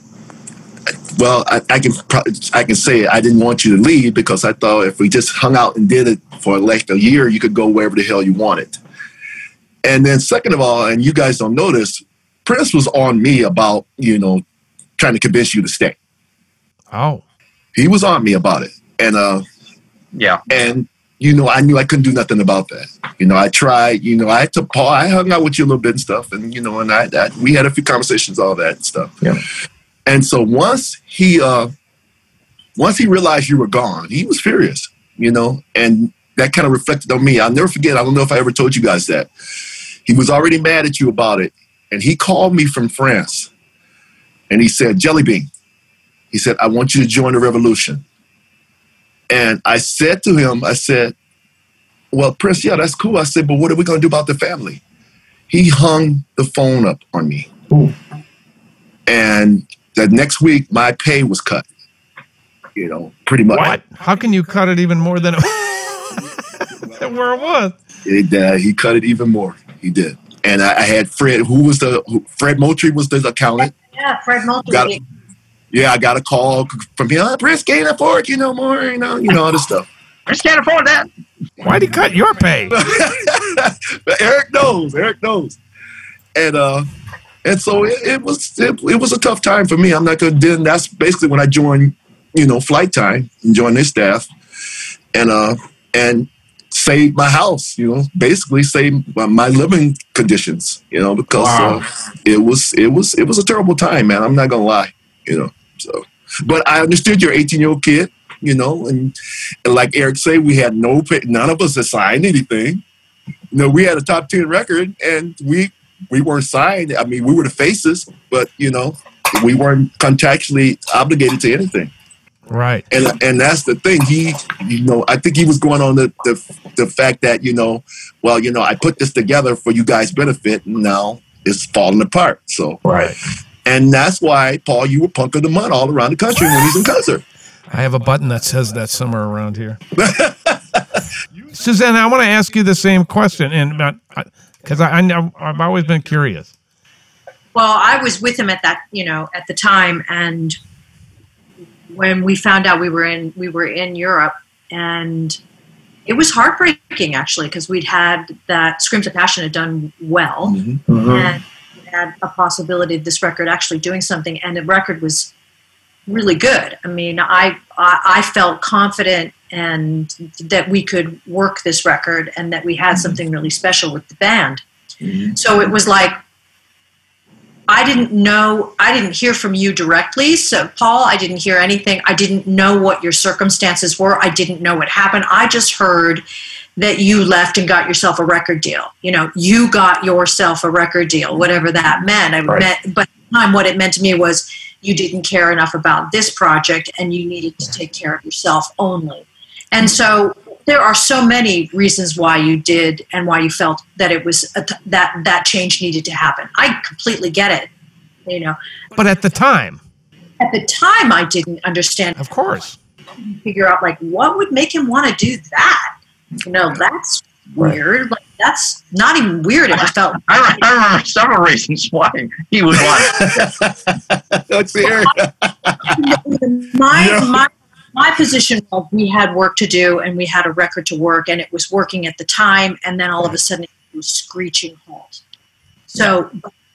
well, I, I can pro- I can say I didn't want you to leave because I thought if we just hung out and did it for like a year, you could go wherever the hell you wanted. And then second of all, and you guys don't notice, Prince was on me about you know trying to convince you to stay. Oh, He was on me about it, and uh, Yeah. and you know I knew I couldn't do nothing about that. You know I tried. You know I took Paul. I hung out with you a little bit and stuff, and you know and I, I we had a few conversations, all that and stuff. Yeah. And so once he uh once he realized you were gone, he was furious. You know, and that kind of reflected on me. I'll never forget. I don't know if I ever told you guys that. He was already mad at you about it, and he called me from France, and he said, "Jelly Bean," he said, "I want you to join the revolution." And I said to him, I said, Well, Prince, yeah, that's cool. I said, But what are we going to do about the family? He hung the phone up on me. And the next week, my pay was cut. You know, pretty much. what? How can you cut it even more than it, than where it was? It, uh, he cut it even more. He did. And I, I had Fred, who was the, who, Fred Moultrie was the accountant. Yeah, Fred Moultrie. Got it. Yeah, I got a call from him. Oh, Prince can't afford you no more, you know, you know, all this stuff. I just can't afford that. Why'd he cut your pay? Eric knows. Eric knows. And uh, and so it, it was it, it was a tough time for me. I'm not gonna. Then that's basically when I joined, you know, Flyte Tyme and joined this staff, and uh and saved my house. You know, basically saved my, my living conditions. You know, because uh, it was it was it was a terrible time, man. I'm not gonna lie. You know, so but I understood you're 18 year old kid. You know, and, and like Eric said, we had no pay, none of us had signed anything you know, we had a top ten record, and we we weren't signed. I mean, we were the faces, but you know, we weren't contractually obligated to anything. Right. And and that's the thing. He, you know, I think he was going on the the, the fact that you know, well, you know, I put this together for you guys' benefit, and now it's falling apart. So Right. and that's why Paul, you were punk of the month all around the country when he's in concert. I have a button that says that somewhere around here. Suzanne, I want to ask you the same question, and because I, I know I've always been curious. Well, I was with him at that, you know, at the time, and when we found out we were in we were in Europe, and it was heartbreaking actually because we'd had that Screams of Passion had done well, mm-hmm. and mm-hmm. we had a possibility of this record actually doing something, and the record was really good. I mean, I I, I felt confident and that we could work this record and that we had mm-hmm. something really special with the band. So it was like I didn't know, I didn't hear from you directly. So, Paul, I didn't hear anything. I didn't know what your circumstances were. I didn't know what happened. I just heard that you left and got yourself a record deal. You know, you got yourself a record deal, whatever that meant. I Right. meant but at the time, what it meant to me was you didn't care enough about this project and you needed to take care of yourself only. And so there are so many reasons why you did and why you felt that it was a t- that that change needed to happen. I completely get it. You know, But at the time, at the time I didn't understand, of course, figure out like what would make him want to do that. You know, that's weird. Like that's not even weird. It just felt I, I remember several reasons why he would want. Let's see, Eric. my my my position was we had work to do and we had a record to work and it was working at the time and then all of a sudden it was screeching halt. So,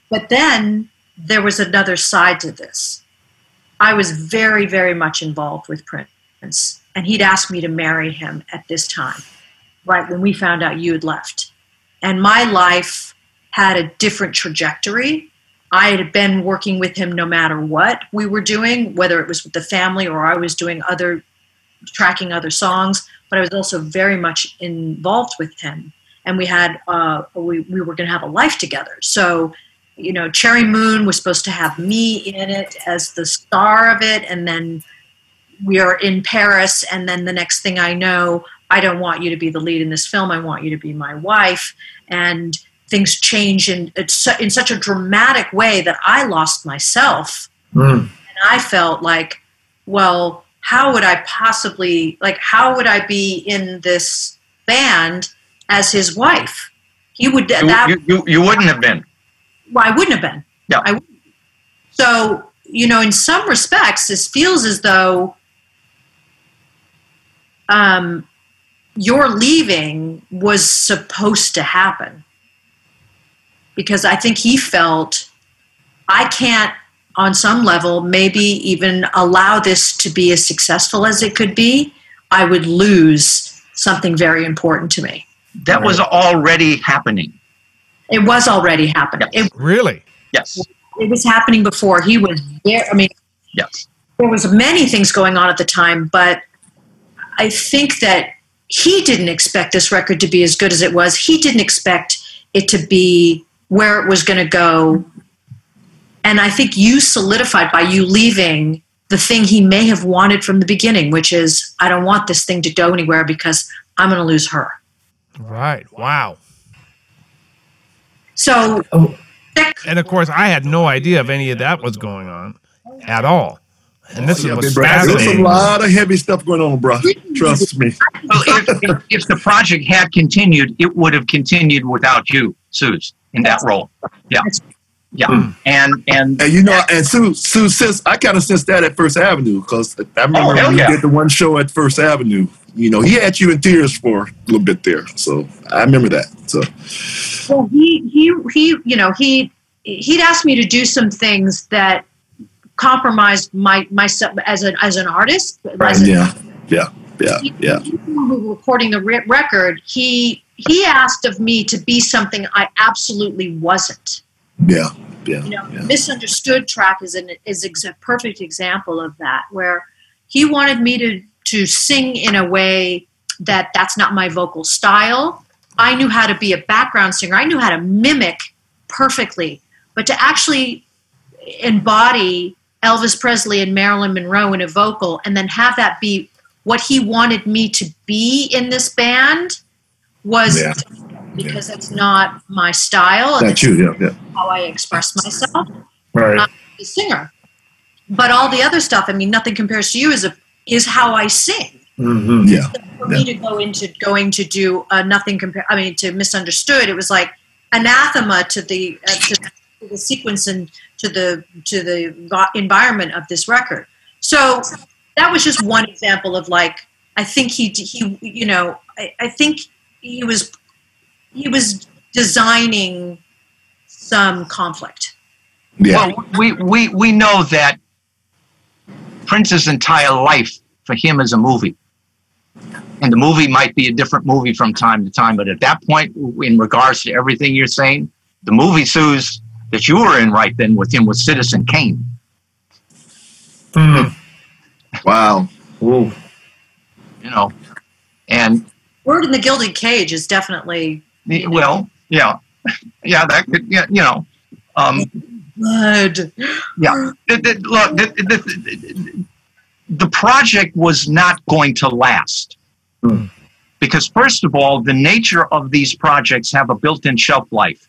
but then there was another side to this. I was very, very much involved with Prince, and he'd asked me to marry him at this time, right when we found out you had left. And my life had a different trajectory. I had been working with him no matter what we were doing, whether it was with the family or I was doing other, tracking other songs, but I was also very much involved with him. And we had, uh, we, we were going to have a life together. So you know, Cherry Moon was supposed to have me in it as the star of it, and then we are in Paris, and then the next thing I know, I don't want you to be the lead in this film. I want you to be my wife, and things change in in such a dramatic way that I lost myself, mm. and I felt like, well, how would I possibly like? How would I be in this band as his wife? He would you, that you, you, you wouldn't have been well, I wouldn't have been. Yeah. I, so, you know, in some respects, this feels as though um, your leaving was supposed to happen. Because I think he felt, I can't, on some level, maybe even allow this to be as successful as it could be. I would lose something very important to me. That was already happening. It was already happening. It, really? Yes. It was happening before. He was there. I mean, yes. There was many things going on at the time, but I think that he didn't expect this record to be as good as it was. He didn't expect it to be where it was going to go. And I think you solidified by you leaving the thing he may have wanted from the beginning, which is, I don't want this thing to go anywhere because I'm going to lose her. Right. Wow. So, oh. and of course, I had no idea if any of that was going on at all. And this yeah, was bro. There's a lot of heavy stuff going on, bro. Trust me. Well, if, if, if, the project had continued, it would have continued without you, Suze, in that role. Yeah. Yeah, mm. and and and you know, and Sue, Sue, since I kind of sensed that at First Avenue because I remember oh, when yeah. we did the one show at First Avenue. You know, he had you in tears for a little bit there, so I remember that. So, well, he he he, you know, he he'd asked me to do some things that compromised my myself as an as an artist. Right. As yeah. yeah. Yeah. Yeah. We were recording the re- record. He he asked of me to be something I absolutely wasn't. Yeah. Yeah. You know, yeah. misunderstood track is an is a perfect example of that, where he wanted me to to sing in a way that that's not my vocal style. I knew how to be a background singer. I knew how to mimic perfectly, but to actually embody Elvis Presley and Marilyn Monroe in a vocal and then have that be what he wanted me to be in this band was yeah because that's not my style. That's you, yeah, yeah. How I express myself. Right. I'm a singer. But all the other stuff, I mean, nothing compares to you. Is a is how I sing. Mm-hmm. Yeah. So for yeah. me to go into going to do uh, nothing compare. I mean, to misunderstood, it was like anathema to the uh, to the sequence and to the to the environment of this record. So that was just one example of like I think he he you know I, I think he was he was designing some conflict. Yeah. Well, we, we, we know that Prince's entire life for him is a movie. And the movie might be a different movie from time to time, but at that point, in regards to everything you're saying, the movie Suze that you were in right then with him was Citizen Kane. Mm. Wow. Ooh. You know, and Bird in the Gilded Cage is definitely well, yeah, yeah, that could, yeah, you know, um, Blood. Yeah, it, it, look, the, the project was not going to last mm. because, first of all, the nature of these projects have a built-in shelf life.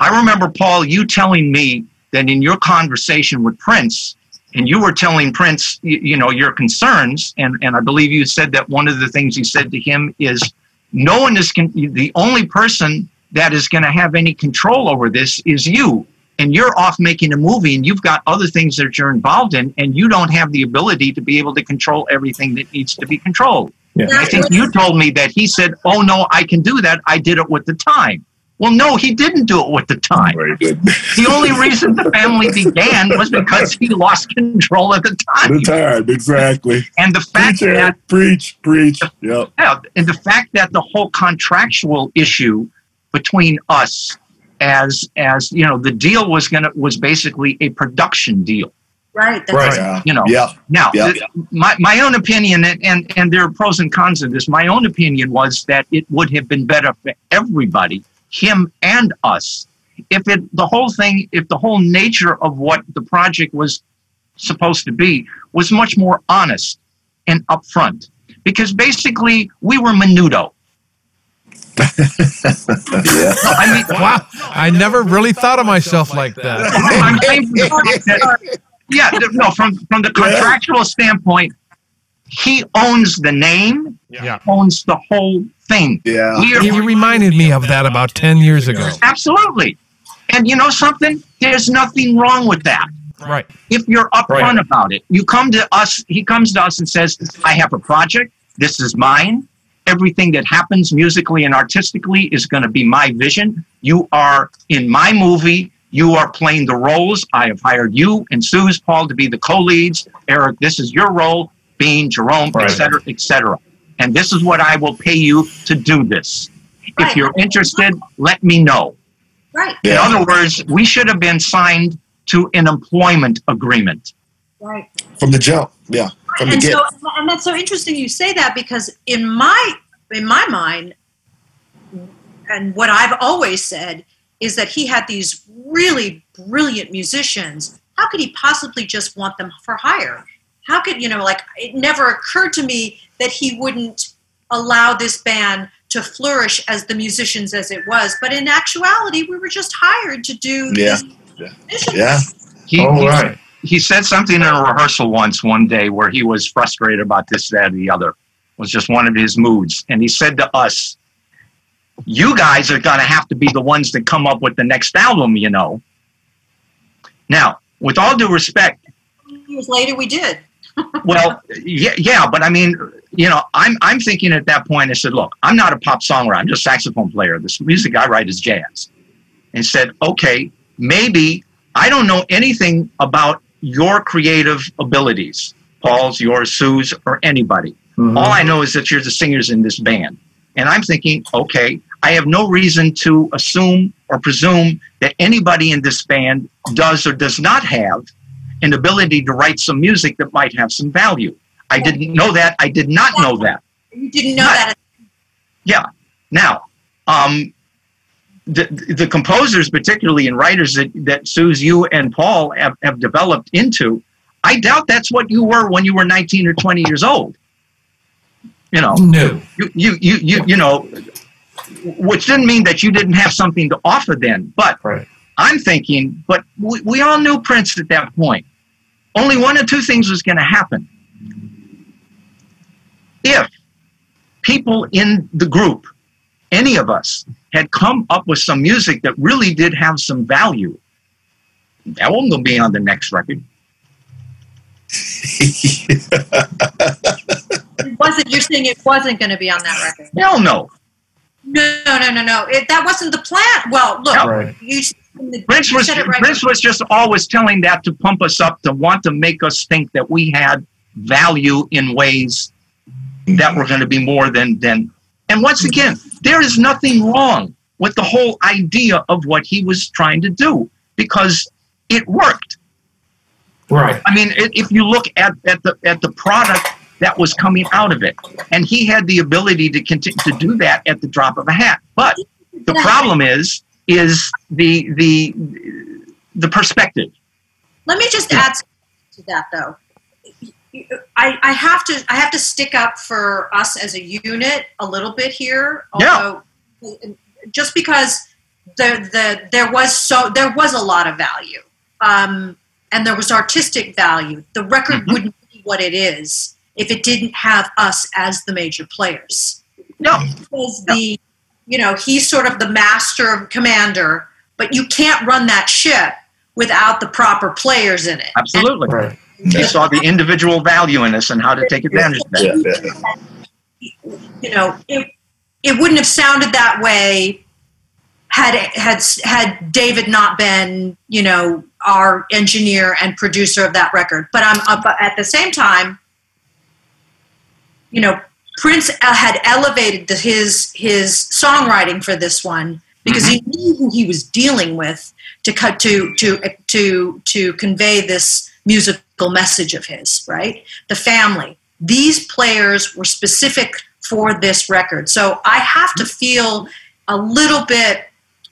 I remember Paul, you telling me that in your conversation with Prince, and you were telling Prince, you, you know, your concerns, and and I believe you said that one of the things you said to him is no one is con- the only person that is going to have any control over this is you and you're off making a movie and you've got other things that you're involved in and you don't have the ability to be able to control everything that needs to be controlled. Yeah. I think you told me that he said, "Oh no, I can do that. I did it with the time." Well, no, he didn't do it with the time. Very. The only reason the family began was because he lost control of the time. the time. time, exactly. And the fact Preach, that Eric. preach, preach. Yep. yeah, and the fact that the whole contractual issue between us as as you know the deal was gonna was basically a production deal Right. That's Right. Yeah. you know Yeah. now Yeah. th- my, my own opinion and, and and there are pros and cons of this my own opinion was that it would have been better for everybody him and us if it the whole thing if the whole nature of what the project was supposed to be was much more honest and upfront because basically we were menudo Yeah. i mean Wow. I never really thought of myself like that. I'm saying from the fact that- yeah, no, from from the contractual standpoint, he owns the name, Yeah. owns the whole thing. Yeah. We are- He reminded me of that about 10 years ago. absolutely, and you know something? There's nothing wrong with that. Right. If you're upfront Right. about it, you come to us. He comes to us and says, "I have a project. This is mine. Everything that happens musically and artistically is going to be my vision. You are in my movie. You are playing the roles. I have hired you and Suze Paul to be the co-leads. Eric, this is your role. being Jerome, Right. et cetera, et cetera. And this is what I will pay you to do this. If you're interested, let me know. right. In Yeah. other words, we should have been signed to an employment agreement. Right. From the jump. Yeah. From the and get. so and that's so interesting you say that because in my in my mind and what i've always said is that he had these really brilliant musicians how could he possibly just want them for hire how could you know like it never occurred to me that he wouldn't allow this band to flourish as the musicians as it was but in actuality we were just hired to do Yeah. these Yeah. Yeah. He, Oh, he- right. he said something in a rehearsal once one day where he was frustrated about this, that, or the other. It was just one of his moods. And he said to us, You guys are going to have to be the ones that come up with the next album, you know. Now, with all due respect, years later we did well, yeah, yeah, but I mean, you know, I'm I'm thinking at that point. I said, look, I'm not a pop songwriter. I'm just a saxophone player. This music I write is jazz. And said, okay, maybe I don't know anything about your creative abilities, Paul's, yours, Sue's, or anybody. Mhm. All I know is that you're the singers in this band. And I'm thinking, okay, I have no reason to assume or presume that anybody in this band does or does not have an ability to write some music that might have some value. I didn't know that. I did not know that. you didn't know Right. that Yeah. Now, um, the, the composers, particularly and writers that, that Suze, you and Paul have, have developed into, I doubt that's what you were when you were 19 or 20 years old. You know, No. you, you, you, you, you know, which didn't mean that you didn't have something to offer then. But Right. I'm thinking, but we, we all knew Prince at that point. Only one of two things was going to happen. If people in the group, any of us, had come up with some music that really did have some value, that wasn't going to be on the next record. it wasn't you're saying it wasn't going to be on that record Hell no. no no no no it, that wasn't the plan well look Right. you, you Prince was said it right Prince was just always telling that to pump us up, to want to make us think that we had value in ways that were going to be more than than. And once again, there is nothing wrong with the whole idea of what he was trying to do because it worked. Right. I mean, if you look at, at the at the product that was coming out of it, and he had the ability to continue to do that at the drop of a hat. But the problem is is the the the perspective. let me just add something to that though I, I have to I have to stick up for us as a unit a little bit here. Yeah. Just because the the there was so there was a lot of value. Um, and there was artistic value. The record Mhm. wouldn't be what it is if it didn't have us as the major players. No, Because the you know, he's sort of the master commander, but you can't run that ship without the proper players in it. Absolutely. Right. He saw the individual value in this and how to take advantage of that. Yeah, yeah. you know, it it wouldn't have sounded that way had had had David not been, you know, our engineer and producer of that record. But I'm uh, but at the same time, you know, Prince had elevated the, his his songwriting for this one because he knew who he was dealing with to cut to to to to convey this musical message of his right? The family. These players were specific for this record. So i have to feel a little bit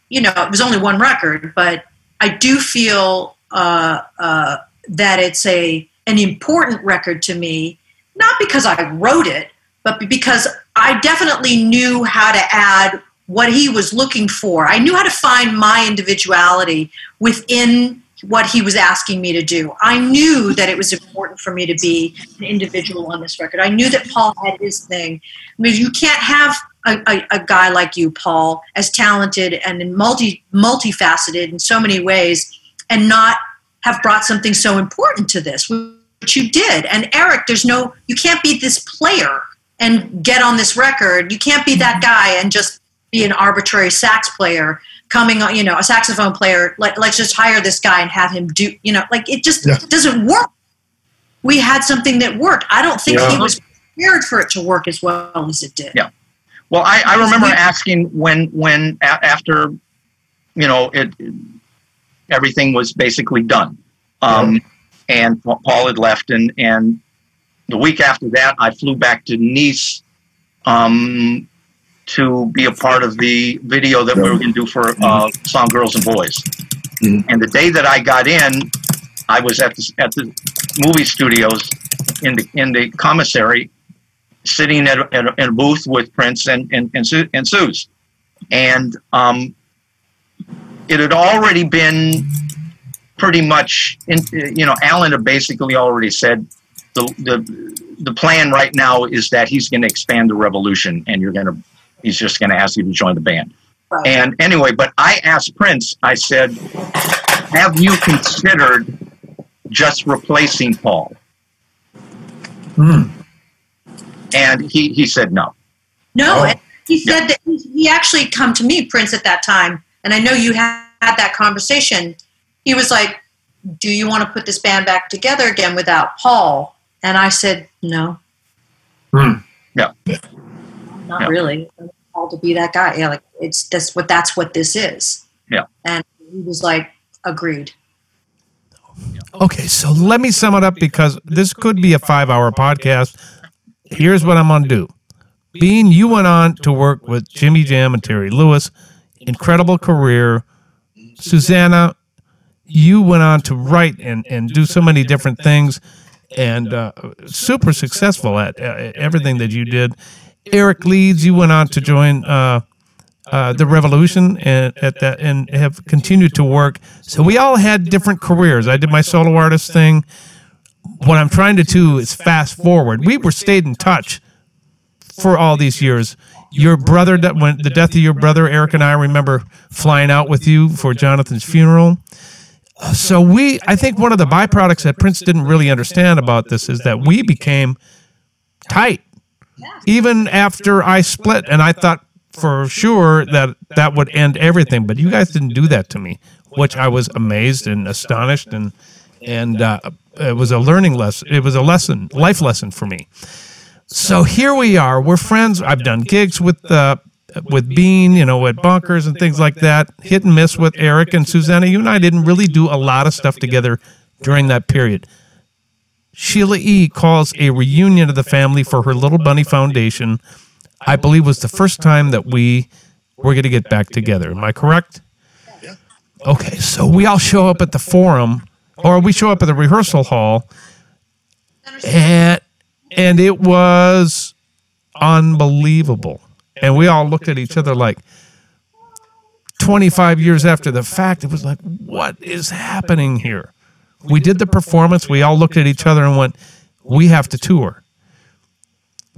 you know it was only one record but i do feel uh, uh, that it's a an important record to me not because i wrote it but because i definitely knew how to add what he was looking for i knew how to find my individuality within what he was asking me to do. I knew that it was important for me to be an individual on this record. I knew that Paul had his thing. I mean, you can't have a, a, a guy like you, Paul, as talented and multi multifaceted in so many ways, and not have brought something so important to this, which you did. And Eric, there's no, you can't be this player and get on this record. You can't be that guy and just be an arbitrary sax player coming on, you know, a saxophone player, like, let's just hire this guy and have him do, you know, like it just Yeah. doesn't work. We had something that worked. I don't think he was prepared for it to work as well as it did. Yeah. Well, I, I remember asking when when a- after you know it everything was basically done, um, and Paul had left, and and the week after that, I flew back to Nice um, to be a part of the video that we were going to do for uh, song "Girls and Boys." Mhm. And the day that I got in, I was at the at the movie studios in the in the commissary sitting at a, at a, in a booth with Prince and and and, Su- and Suze, and um, it had already been pretty much. In, you know, Alan had basically already said the the the plan right now is that he's going to expand the revolution, and you're going to he's just going to ask you to join the band. Right. And anyway, but I asked Prince. I said, "Have you considered just replacing Paul?" Hmm. And he, he said no. No, Oh. he said that he, he actually come to me, Prince, at that time, and I know you had, had that conversation. He was like, "Do you want to put this band back together again without Paul?" And I said, "No." Hmm. Yeah. Not Yeah. really. I want Paul to be that guy. Yeah, like it's that's what that's what this is. Yeah. And he was like, "Agreed." Okay, so let me sum it up because this could be a five hour podcast. Here's what I'm going to do. Bean, you went on to work with Jimmy Jam and Terry Lewis. Incredible career. Susannah, you went on to write and, and do so many different things and uh, super successful at uh, everything that you did. Eric Leeds, you went on to join uh, uh, the Revolution and at that and have continued to work. So we all had different careers. I did my solo artist thing. What I'm trying to do is fast forward. We were stayed in touch for all these years. Your brother, when the death of your brother, Eric and I remember flying out with you for Jonathan's funeral. So we, I think one of the byproducts that Prince didn't really understand about this is that we became tight, even after I split, and I thought for sure that that would end everything. But you guys didn't do that to me, which I was amazed and astonished, and and uh, it was a learning lesson. It was a lesson, life lesson for me. So here we are. We're friends. I've done gigs with uh, with Bean, you know, at Bunkers and things like that. Hit and miss with Eric and Susannah. You and I didn't really do a lot of stuff together during that period. Sheila E. calls a reunion of the family for her Little Bunny Foundation. I believe was the first time that we were going to get back together. Am I correct? Okay, so we all show up at the forum, or we show up at the rehearsal hall, and and it was unbelievable. And we all looked at each other like 25 years after the fact, it was like, what is happening here? We did the performance, we all looked at each other and went, we have to tour.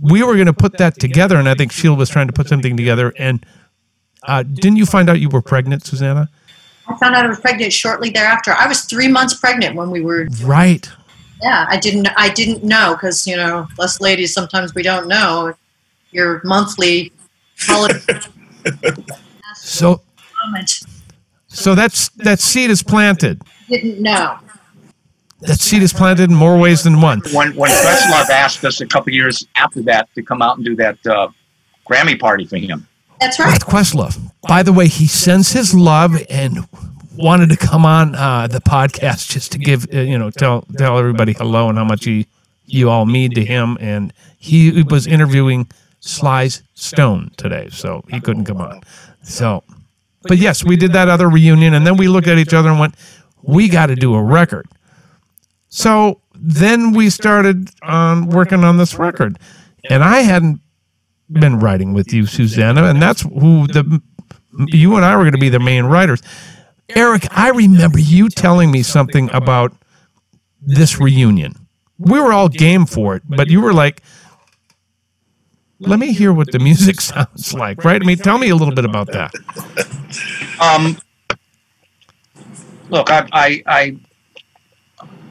We were going to put that together, and I think Sheila was trying to put something together. And uh, didn't you find out you were pregnant, Susannah? I found out I was pregnant shortly thereafter. I was three months pregnant when we were. Right. Yeah, I didn't. I didn't know because you know, us ladies sometimes we don't know your monthly. So so that's that seed is planted. Didn't know. That seed is planted in more ways than one. When when Questlove asked us a couple years after that to come out and do that uh, Grammy party for him. That's right. With Questlove. By the way, he sends his love and wanted to come on uh, the podcast just to give uh, you know tell tell everybody hello and how much he you all mean to him. And he was interviewing Sly's Stone today, so he couldn't come on. So, but yes, we did that other reunion, and then we looked at each other and went, "We got to do a record." So then we started on working on this record, and I hadn't been writing with you, Susannah, and that's who the you and I were going to be the main writers. Eric, I remember you telling me something about this reunion. We were all game for it, but you were like, "Let me hear what the music sounds like." Right? I mean, tell me a little bit about that. Um, look, I, I, I,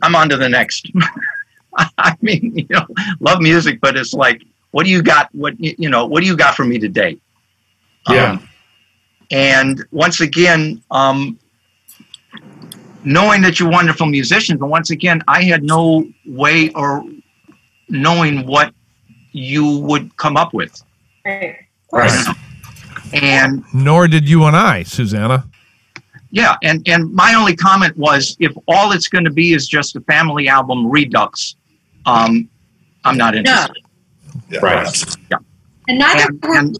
I'm on to the next. I mean, you know, love music, but it's like, what do you got? What you know? What do you got for me today? Yeah. Um, and once again, um, knowing that you're wonderful musicians, but once again, I had no way or knowing what you would come up with. Right. Right. And Nor did you and I, Susannah. Yeah, and and my only comment was if all it's going to be is just a family album redux, um, I'm not interested. Yeah. Right. And neither And, were and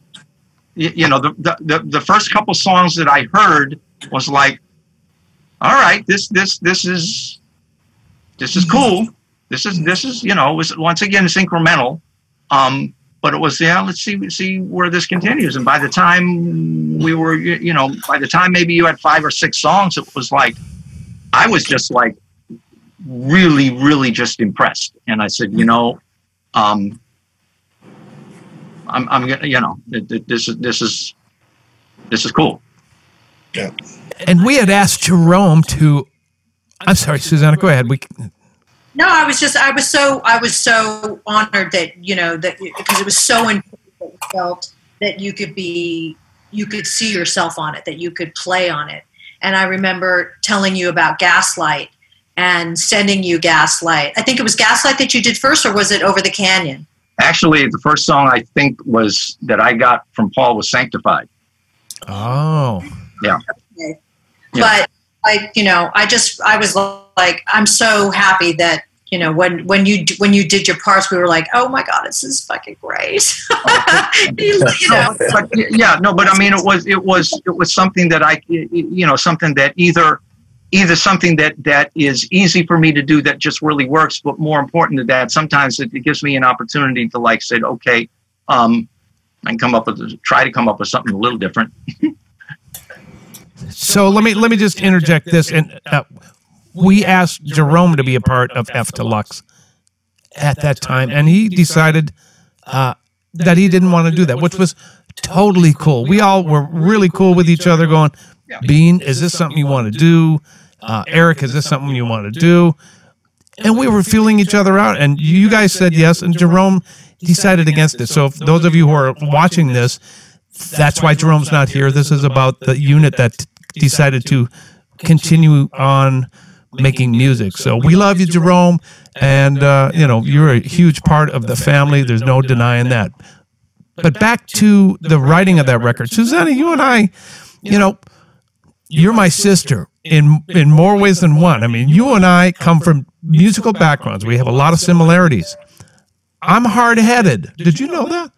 you know the, the the the first couple songs that I heard was like, all right, this this this is this is cool. This is this is you know it was once again it's incremental. Um, but it was yeah let's see see where this continues and by the time we were you you know by the time maybe you had five or six songs it was like i was just like really really just impressed and i said you know um i'm i'm gonna you know th- th- this is this is this is cool yeah And we had asked Jerome to. I'm sorry, Susannah. Go ahead. We No, I was just I was so I was so honored that you know that because it was so important that you felt that you could be you could see yourself on it that you could play on it and I remember telling you about Gaslight and sending you Gaslight. I think it was Gaslight that you did first or was it Over the Canyon? actually the first song i think was that i got from paul was sanctified Oh. Yeah. But I you know I just I was like I'm so happy that you know when when you when you did your parts we were like oh my god this is fucking great you, you know but yeah, no, but I mean, it was it was it was something that I, you know, something that either either something that that is easy for me to do that just really works, but more important than that, sometimes it, it gives me an opportunity to like say, okay, um, I can come up with try to come up with something a little different. So let me let me just interject this, and uh, we asked Jerome to be a part of fDeluxe at that time, and he decided uh, that he didn't want to do that, which was totally cool. We all were really cool with each other, going, "Bean, is this something you want to do? Uh, Eric, is this something you want to do?" And we were feeling each other out, and you guys said yes, and Jerome decided against it. So, if those of you who are watching this, that's why Jerome's not here. This is about the unit that decided to continue on making music. So we love you, Jerome, and uh, you know you're a huge part of the family. There's no denying that. But back to the writing of that record, Susannah, you and I, you know, you're my sister in in more ways than one. I mean, you and I come from musical backgrounds. We have a lot of similarities. I'm hard headed. Did you know that?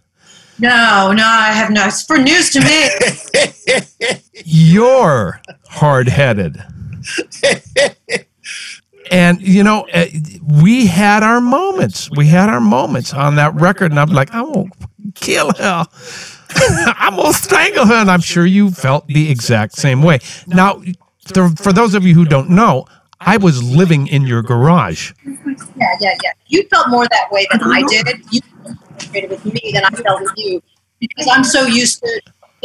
no no I have no it's for news to me you're hard headed. and, you know, eh, we had our moments. We had our moments on that record. And I'm like, going to kill her. I'm to strangle her. And I'm sure you felt the exact same way. Now, for for those of you who don't know, I was living in your garage. yeah yeah yeah you felt more that way than I did you frustrated with me than I felt with you because I'm so used to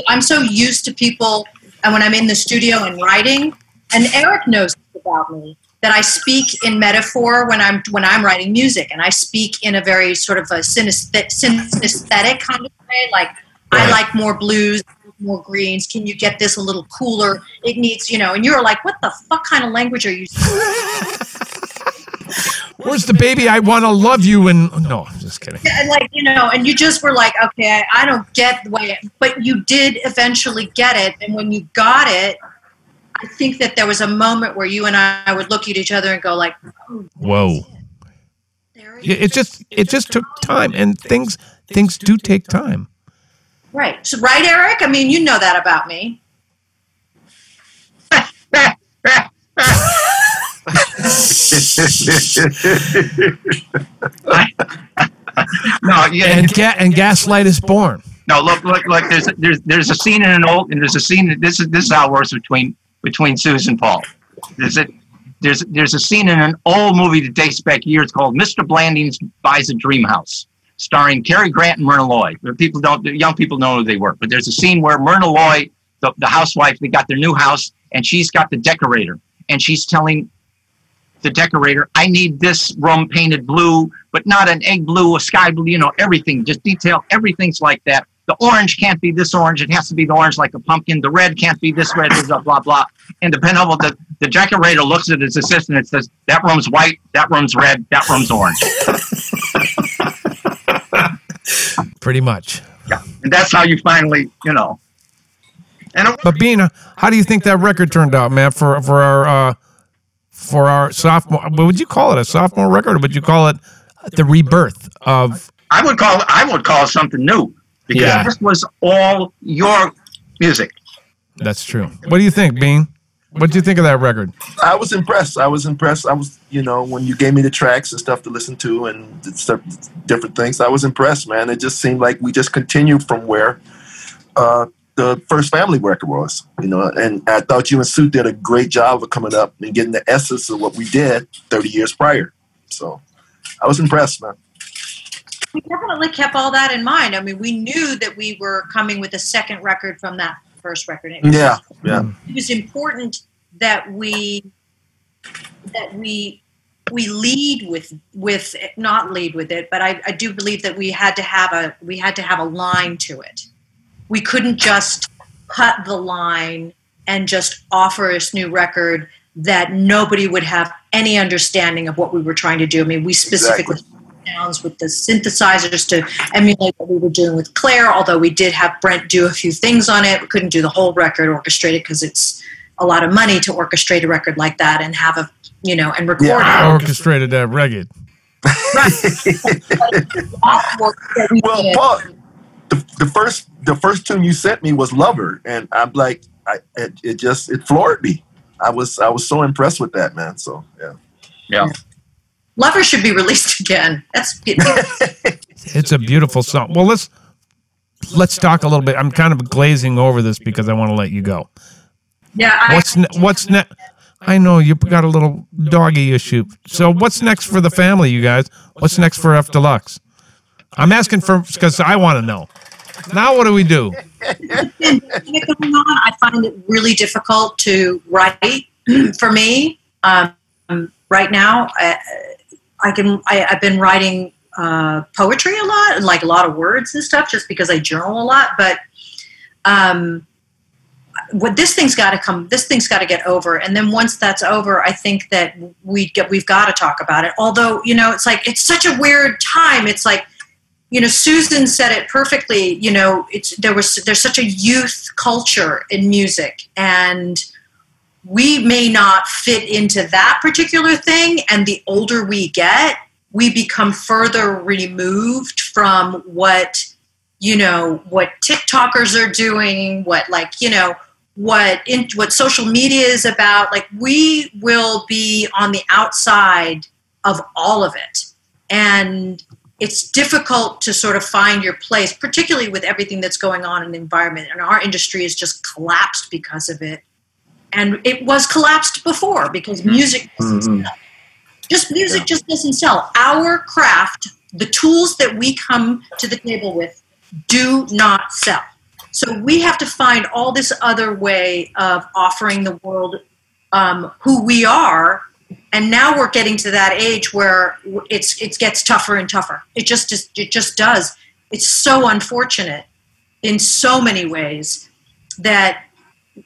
I'm so used to people and when I'm in the studio and writing and Eric knows about me that I speak in metaphor when I'm when I'm writing music, and I speak in a very sort of a synesthetic, synesthetic kind of way. Like I like more blues, more greens. Can you get this a little cooler? It needs, you know. And you're like, what the fuck kind of language are you? Where's the baby? I want to love you. And oh, no, I'm just kidding. Yeah, and like you know, and you just were like, okay, I, I don't get the way, it, but you did eventually get it, and when you got it, I think that there was a moment where you and I would look at each other and go like, oh, Whoa. there Yeah, It just it just took time, and things things do take time. right, so, right, Eric. I mean, you know that about me. No, yeah, And ga- and gaslight is born. No, look, look, look. There's there's there's a scene in an old and there's a scene. This is this is how it works between between Susan and Paul. There's a there's there's a scene in an old movie that dates back years called Mr. Blandings Buys a Dream House, starring Cary Grant and Myrna Loy. People don't young people know who they were, but there's a scene where Myrna Loy, the, the housewife, they got their new house, and she's got the decorator, and she's telling the decorator, I need this room painted blue, but not an egg blue, a sky blue, you know, everything, just detail, everything's like that. The orange can't be this orange, it has to be the orange like a pumpkin. The red can't be this red, blah, blah, blah. And depending on the, the decorator looks at his assistant and says, that room's white, that room's red, that room's orange. Pretty much. Yeah. And that's how you finally, you know. And it, But Bina, how do you think that record turned out, man? For for our uh, for our sophomore, what would you call it? A sophomore record, or would you call it the rebirth of? I would call I would call it something new because Yeah. this was all your music. That's true. What do you think, Bean? What do you think of that record? I was impressed. I was impressed. I was, you know, when you gave me the tracks and stuff to listen to and stuff, different things, I was impressed, man. It just seemed like we just continued from where uh, the first family record was, you know. And I thought you and Sue did a great job of coming up and getting the essence of what we did 30 years prior. So I was impressed, man. We definitely kept all that in mind. I mean, we knew that we were coming with a second record from that first record. It was, Yeah, yeah. it was important that we that we we lead with with not lead with it, but I, I do believe that we had to have a we had to have a line to it. We couldn't just cut the line and just offer this new record that nobody would have any understanding of what we were trying to do. I mean, we specifically sounds with the synthesizers to emulate what we were doing with Clare, although we did have Brent do a few things on it. We couldn't do the whole record orchestrated because it's a lot of money to orchestrate a record like that and have a, you know, and record Yeah. it. Orchestrated that uh, reggae. Work that we Well. Paul, the, the first the first tune you sent me was "Lover," and I'm like, I it, it just it floored me. I was I was so impressed with that, man. So yeah. Yeah. Lover should be released again. That's It's a beautiful song. Well, let's let's talk a little bit. I'm kind of glazing over this because I want to let you go. yeah. I, What's ne- what's next? I know you got a little doggy issue. So what's next for the family, you guys? What's next for fDeluxe? I'm asking for because I want to know. Now what do we do? pandemic going on, I find it really difficult to write for me. Um, right now, I, I can. I, I've been writing uh, poetry a lot, and like a lot of words and stuff, just because I journal a lot. But um, what this thing's got to come. This thing's got to get over, and then once that's over, I think that we get. We've got to talk about it. Although you know, it's like it's such a weird time. It's like you know susan said it perfectly you know it's there was there's such a youth culture in music and we may not fit into that particular thing and the older we get we become further removed from what you know what tiktokers are doing what like you know what in, what social media is about like we will be on the outside of all of it and it's difficult to sort of find your place, particularly with everything that's going on in the environment. And our industry has just collapsed because of it. And it was collapsed before because music doesn't sell. Just music just doesn't sell. Our craft, the tools that we come to the table with, do not sell. So we have to find all this other way of offering the world um, who we are. And now we're getting to that age where it's it gets tougher and tougher. It just, just it just does. It's so unfortunate in so many ways that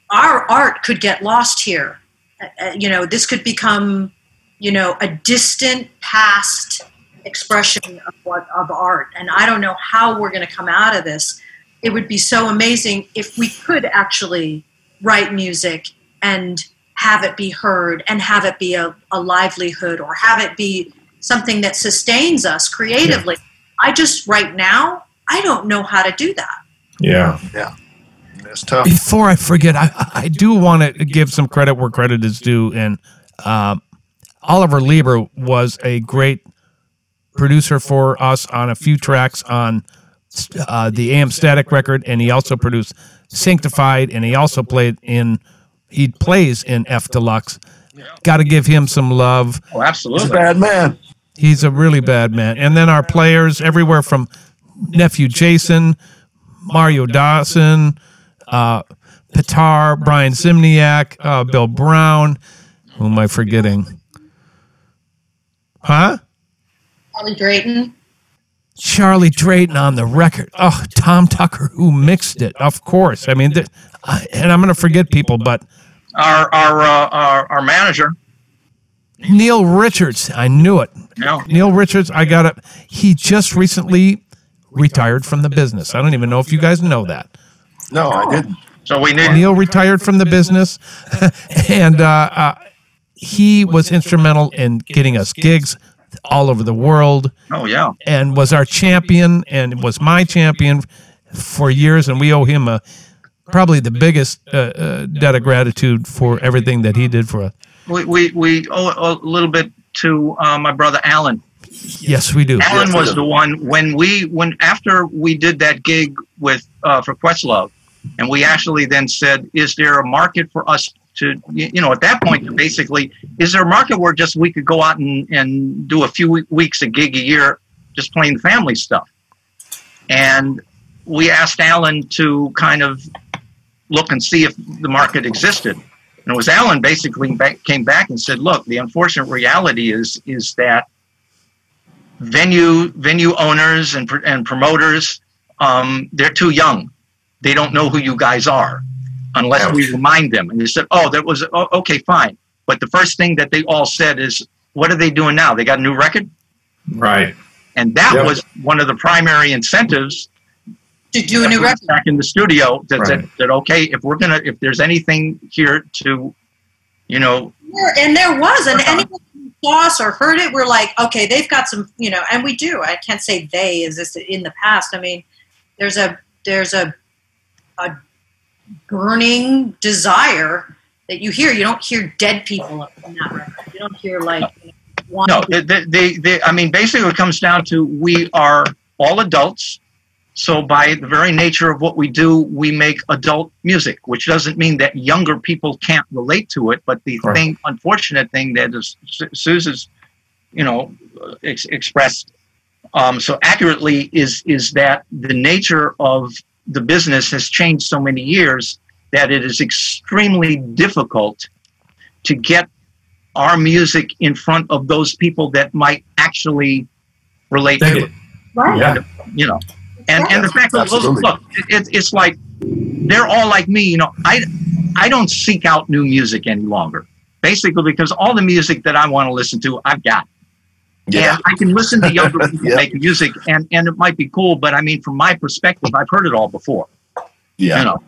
our art could get lost here. Uh, uh, you know, this could become, you know, a distant past expression of what of art. And I don't know how we're going to come out of this. It would be so amazing if we could actually write music and have it be heard and have it be a, a livelihood or have it be something that sustains us creatively. Yeah. I just right now I don't know how to do that. Yeah. Yeah. It's tough. Before I forget, I, I do want to give some credit where credit is due. And uh, Oliver Leiber was a great producer for us on a few tracks on uh, the AM Static record, and he also produced Sanctified, and he also played in he plays in fDeluxe. Got to give him some love. Oh, absolutely. He's a bad man. He's a really bad man. And then our players everywhere from nephew Jason, Mario Dawson, uh, Pitar, Brian Simniak, uh, Bill Brown. Who am I forgetting? Huh? Charlie Drayton. Charlie Drayton on the record. Oh, Tom Tucker, who mixed it, of course. I mean, th- and I'm going to forget people, but our our uh, our, our manager, Neil Richards. I knew it. Yeah. Neil Richards. I got it. He just recently retired from the business. I don't even know if you guys know that. No, I didn't. So we need Neil retired from the business, and uh, uh, he was instrumental in getting us gigs all over the world. Oh yeah, and was our champion and was my champion for years, and we owe him a probably the biggest uh, uh, debt of gratitude for everything that he did for us. We we, we owe a little bit to uh, my brother Alan. Yes, we do. Alan yes, was the one when we when after we did that gig with uh, for Questlove, and we actually then said, "Is there a market for us to you know at that point basically is there a market where just we could go out and, and do a few weeks a gig a year just playing family stuff? And we asked alan to kind of look and see if the market existed. And it was alan basically came back and said look the unfortunate reality is is that venue venue owners and, and promoters um, they're too young they don't know who you guys are unless Ouch. we remind them. And they said, oh, that was, oh, okay, fine. But the first thing that they all said is, what are they doing now? They got a new record? Right. And that yep. was one of the primary incentives to do a new record back in the studio. That, right. that, that, okay, if we're gonna, if there's anything here to, you know, and there was, and uh-huh. anyone who saw us or heard it, we're like, okay, they've got some, you know, and we do. I can't say they is this in the past. I mean, there's a there's a a burning desire that you hear. You don't hear dead people in that record. You don't hear like. no, they, they, they, I mean, basically, it comes down to we are all adults. So, by the very nature of what we do, we make adult music, which doesn't mean that younger people can't relate to it. But the right. thing, unfortunate thing that is Susan's, you know, ex- expressed um, so accurately is is that the nature of the business has changed so many years that it is extremely difficult to get our music in front of those people that might actually relate to it. Right. Yeah. You know, and, and the fact that look, it, it's like they're all like me. You know, I I don't seek out new music any longer. Basically, because all the music that I want to listen to, I've got. Yeah. And I can listen to younger people make music, and, and it might be cool, but I mean, from my perspective, I've heard it all before. Yeah. You know?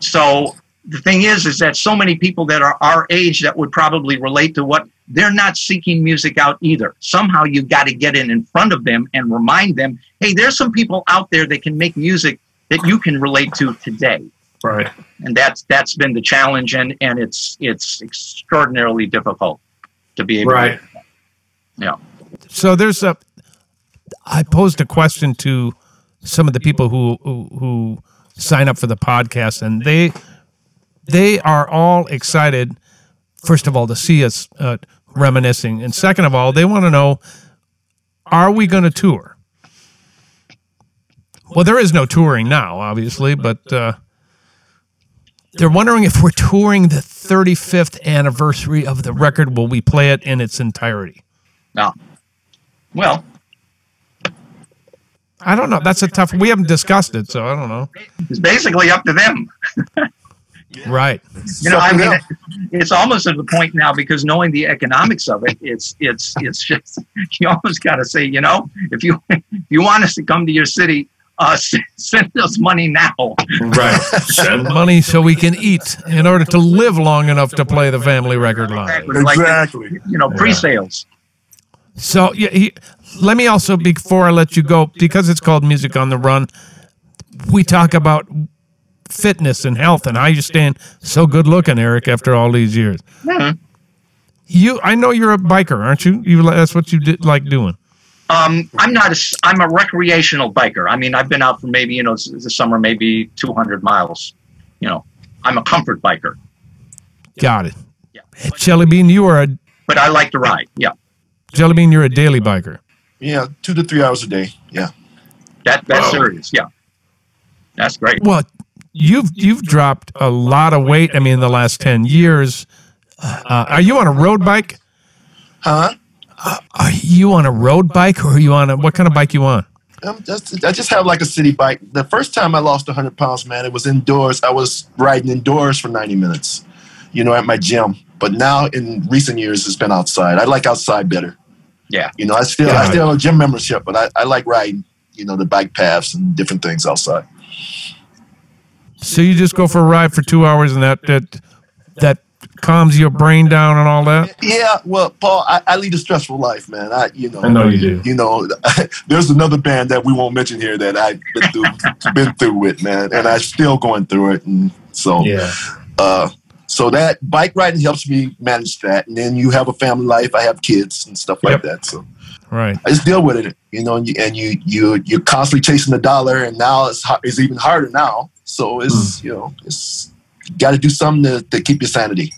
So the thing is, is that so many people that are our age that would probably relate to what they're not seeking music out either. Somehow you got to get in in front of them and remind them, hey, there's some people out there that can make music that you can relate to today. Right. And that's that's been the challenge, and and it's it's extraordinarily difficult to be able. Right. To, yeah so there's a. I posed a question to some of the people who, who who sign up for the podcast, and they they are all excited. First of all, to see us uh, reminiscing, and second of all, they want to know: Are we going to tour? Well, there is no touring now, obviously, but uh, They're wondering if we're touring the 35th anniversary of the record. Will we play it in its entirety? No. Well, I don't know. That's a tough. We haven't discussed it, so I don't know. it's basically up to them. Right. You know, I mean, else. it's almost at the point now because knowing the economics of it, it's it's it's just you almost got to say, you know, if you if you want us to come to your city, uh, send us money now. Right. Send Money so we can eat in order to live long enough to play the family record line. Like, Exactly. you know, pre-sales. So yeah, he, let me also before I let you go because it's called Music on the Run. We talk about fitness and health and how you stand so good looking, Eric, after all these years. You, I know you're a biker, aren't you? You that's what you did like doing. Um, I'm not a, I'm a recreational biker. I mean, I've been out for maybe, you know, the summer, maybe 200 miles. You know, I'm a comfort biker, Got it. Yeah. Jelly Bean, you are a but I like to ride. Yeah. Jelly Bean. You're a daily biker. Yeah, two to three hours a day. Yeah. That, that's Whoa. serious. Yeah. That's great. Well, you've you've dropped a lot of weight. I mean, in the last ten years. Uh, are you on a road bike? Huh? Are you on a road bike or are you on a what kind of bike you on? Um, just, I just have like a city bike. The first time I lost 100 pounds, man, it was indoors. I was riding indoors for 90 minutes, you know, at my gym. But now in recent years, it's been outside. I like outside better. Yeah. You know, I still Got I still have a gym membership, but I, I like riding, you know, the bike paths and different things outside. So you just go for a ride for two hours and that that that calms your brain down and all that. Yeah, well, Paul, I, I lead a stressful life, man. I, you know, I know you do. you know, there's another band that we won't mention here that I've been through, been through with, man, and I'm still going through it. And so, Yeah. uh, so that bike riding helps me manage that. And then you have a family life. I have kids and stuff like Yep. that. So Right. I just deal with it, you know. And you and you you you're constantly chasing the dollar, and now it's it's even harder now. So it's hmm. you know it's got to do something to, to keep your sanity.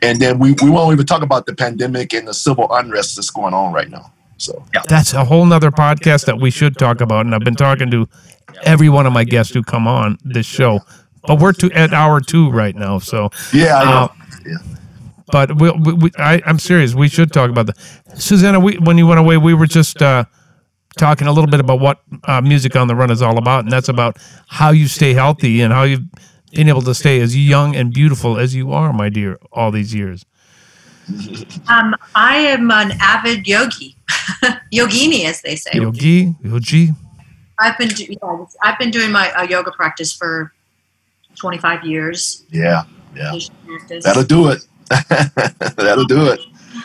And then we, we won't even talk about the pandemic and the civil unrest that's going on right now. So yeah. That's a whole nother podcast that we should talk about. And I've been talking to every one of my guests who come on this show. But we're to at hour two right now. So yeah, I know. Uh, but we, we, we I, I'm serious. We should talk about that. Susannah, we, when you went away, we were just uh, talking a little bit about what uh, music on the run is all about, and that's about how you stay healthy and how you've been able to stay as young and beautiful as you are, my dear, all these years. Um, I am an avid yogi, yogini, as they say. Yogi, yogi. I've been do- yeah, I've been doing my uh, yoga practice for 25 years. yeah, yeah. That'll do it. That'll do it.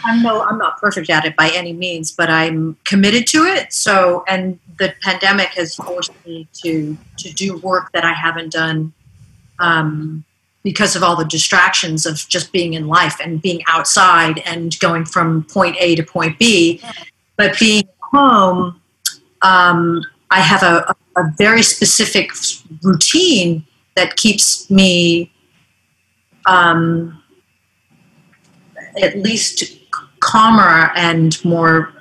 I'm no, I'm not perfect at it by any means, but I'm committed to it. So, and the pandemic has forced me to to do work that I haven't done um, because of all the distractions of just being in life and being outside and going from point A to point B. But being home, um, I have a, a very specific routine that keeps me. Um, at least calmer and more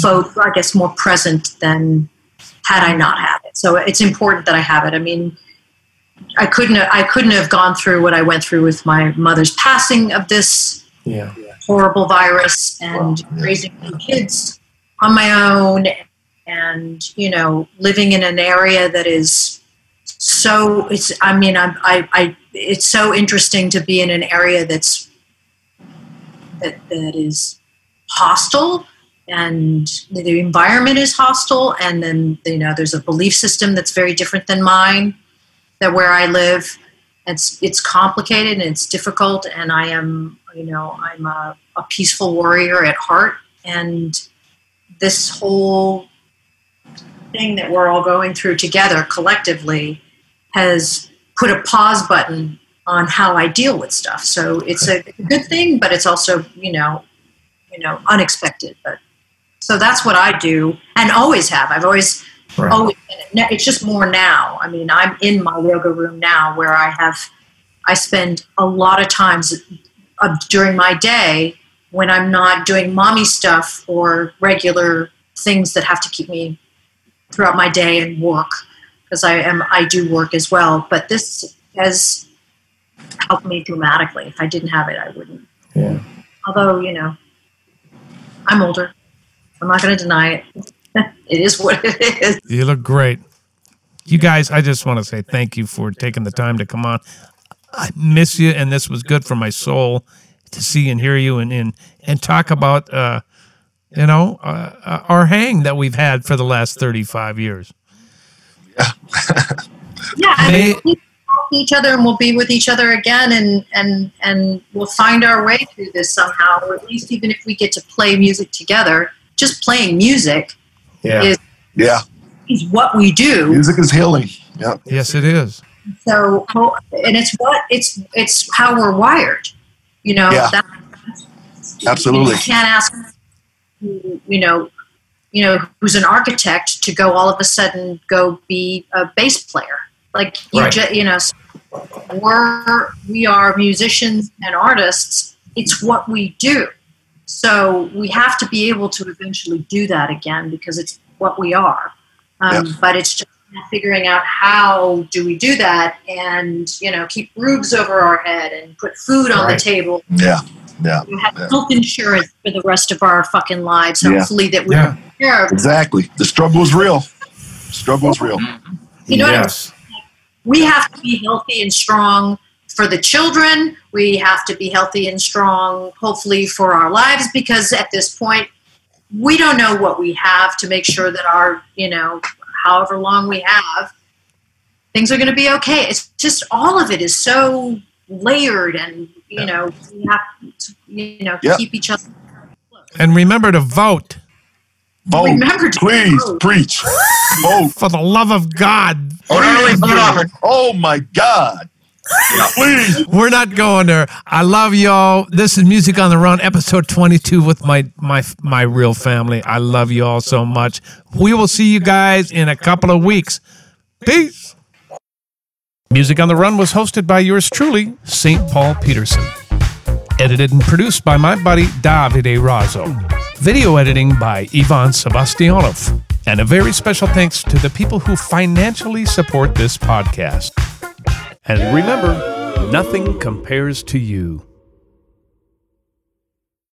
fo- I guess more present than had I not had it. So it's important that I have it. I mean, I couldn't I couldn't have gone through what I went through with my mother's passing of this Yeah. horrible virus and Wow, yeah. raising kids on my own and you know living in an area that is so it's i mean I, I i it's so interesting to be in an area that's that that is hostile and the environment is hostile and then you know there's a belief system that's very different than mine that where i live it's it's complicated and it's difficult and i am you know i'm a, a peaceful warrior at heart. And this whole thing that we're all going through together collectively has put a pause button on how I deal with stuff. So it's a good thing, but it's also, you know, you know, unexpected. But so that's what I do and always have. I've always Right. always been it. it's just more now. I mean, I'm in my yoga room now where I have I spend a lot of times uh, during my day when I'm not doing mommy stuff or regular things that have to keep me throughout my day and work because I am I do work as well. But this has helped me dramatically. If I didn't have it, I wouldn't. Yeah. Although you know, I'm older. I'm not going to deny it. it is what it is. You look great. You guys, I just want to say thank you for taking the time to come on. I miss you, and this was good for my soul to see and hear you and and, and talk about, uh, you know, uh, uh, our hang that we've had for the last 35 years. Yeah, I May- mean, we'll help each other and we'll be with each other again, and and and we'll find our way through this somehow. Or at least, even if we get to play music together, just playing music Yeah. is Yeah, is what we do. music is healing. Yeah, Yes, it is. So, and it's what it's it's how we're wired. You know, Yeah. that, Absolutely. You can't ask, you know, you know, who's an architect to go all of a sudden go be a bass player. Like you, Right. ju- you know, we're we are musicians and artists. It's what we do. So we have to be able to eventually do that again because it's what we are. Um. But it's just figuring out how do we do that and you know keep roofs over our head and put food on Right. the table yeah, yeah, we have Yeah. health insurance for the rest of our fucking lives. Yeah. Hopefully, that we Yeah. yeah. exactly. The struggle is real. Struggle is real. You know what I mean? yes. We have to be healthy and strong for the children. We have to be healthy and strong, hopefully, for our lives because at this point, we don't know what we have to make sure that our, you know, however long we have, things are going to be okay. It's just all of it is so layered, and you know, we have to, you know, Yeah. keep each other. And remember to vote Vote, Remember to please, vote. preach, vote. for the love of God. Oh, not only vote off it. Oh my God! Please. We're not going there. I love y'all. This is Music on the Run, episode 22 with my my my real family. I love you all so much. We will see you guys in a couple of weeks. Peace. Music on the Run was hosted by yours truly, St. Paul Peterson. Edited and produced by my buddy Davide Razzo. Video editing by Ivan Sebastianov. And a very special thanks to the people who financially support this podcast. And remember, nothing compares to you.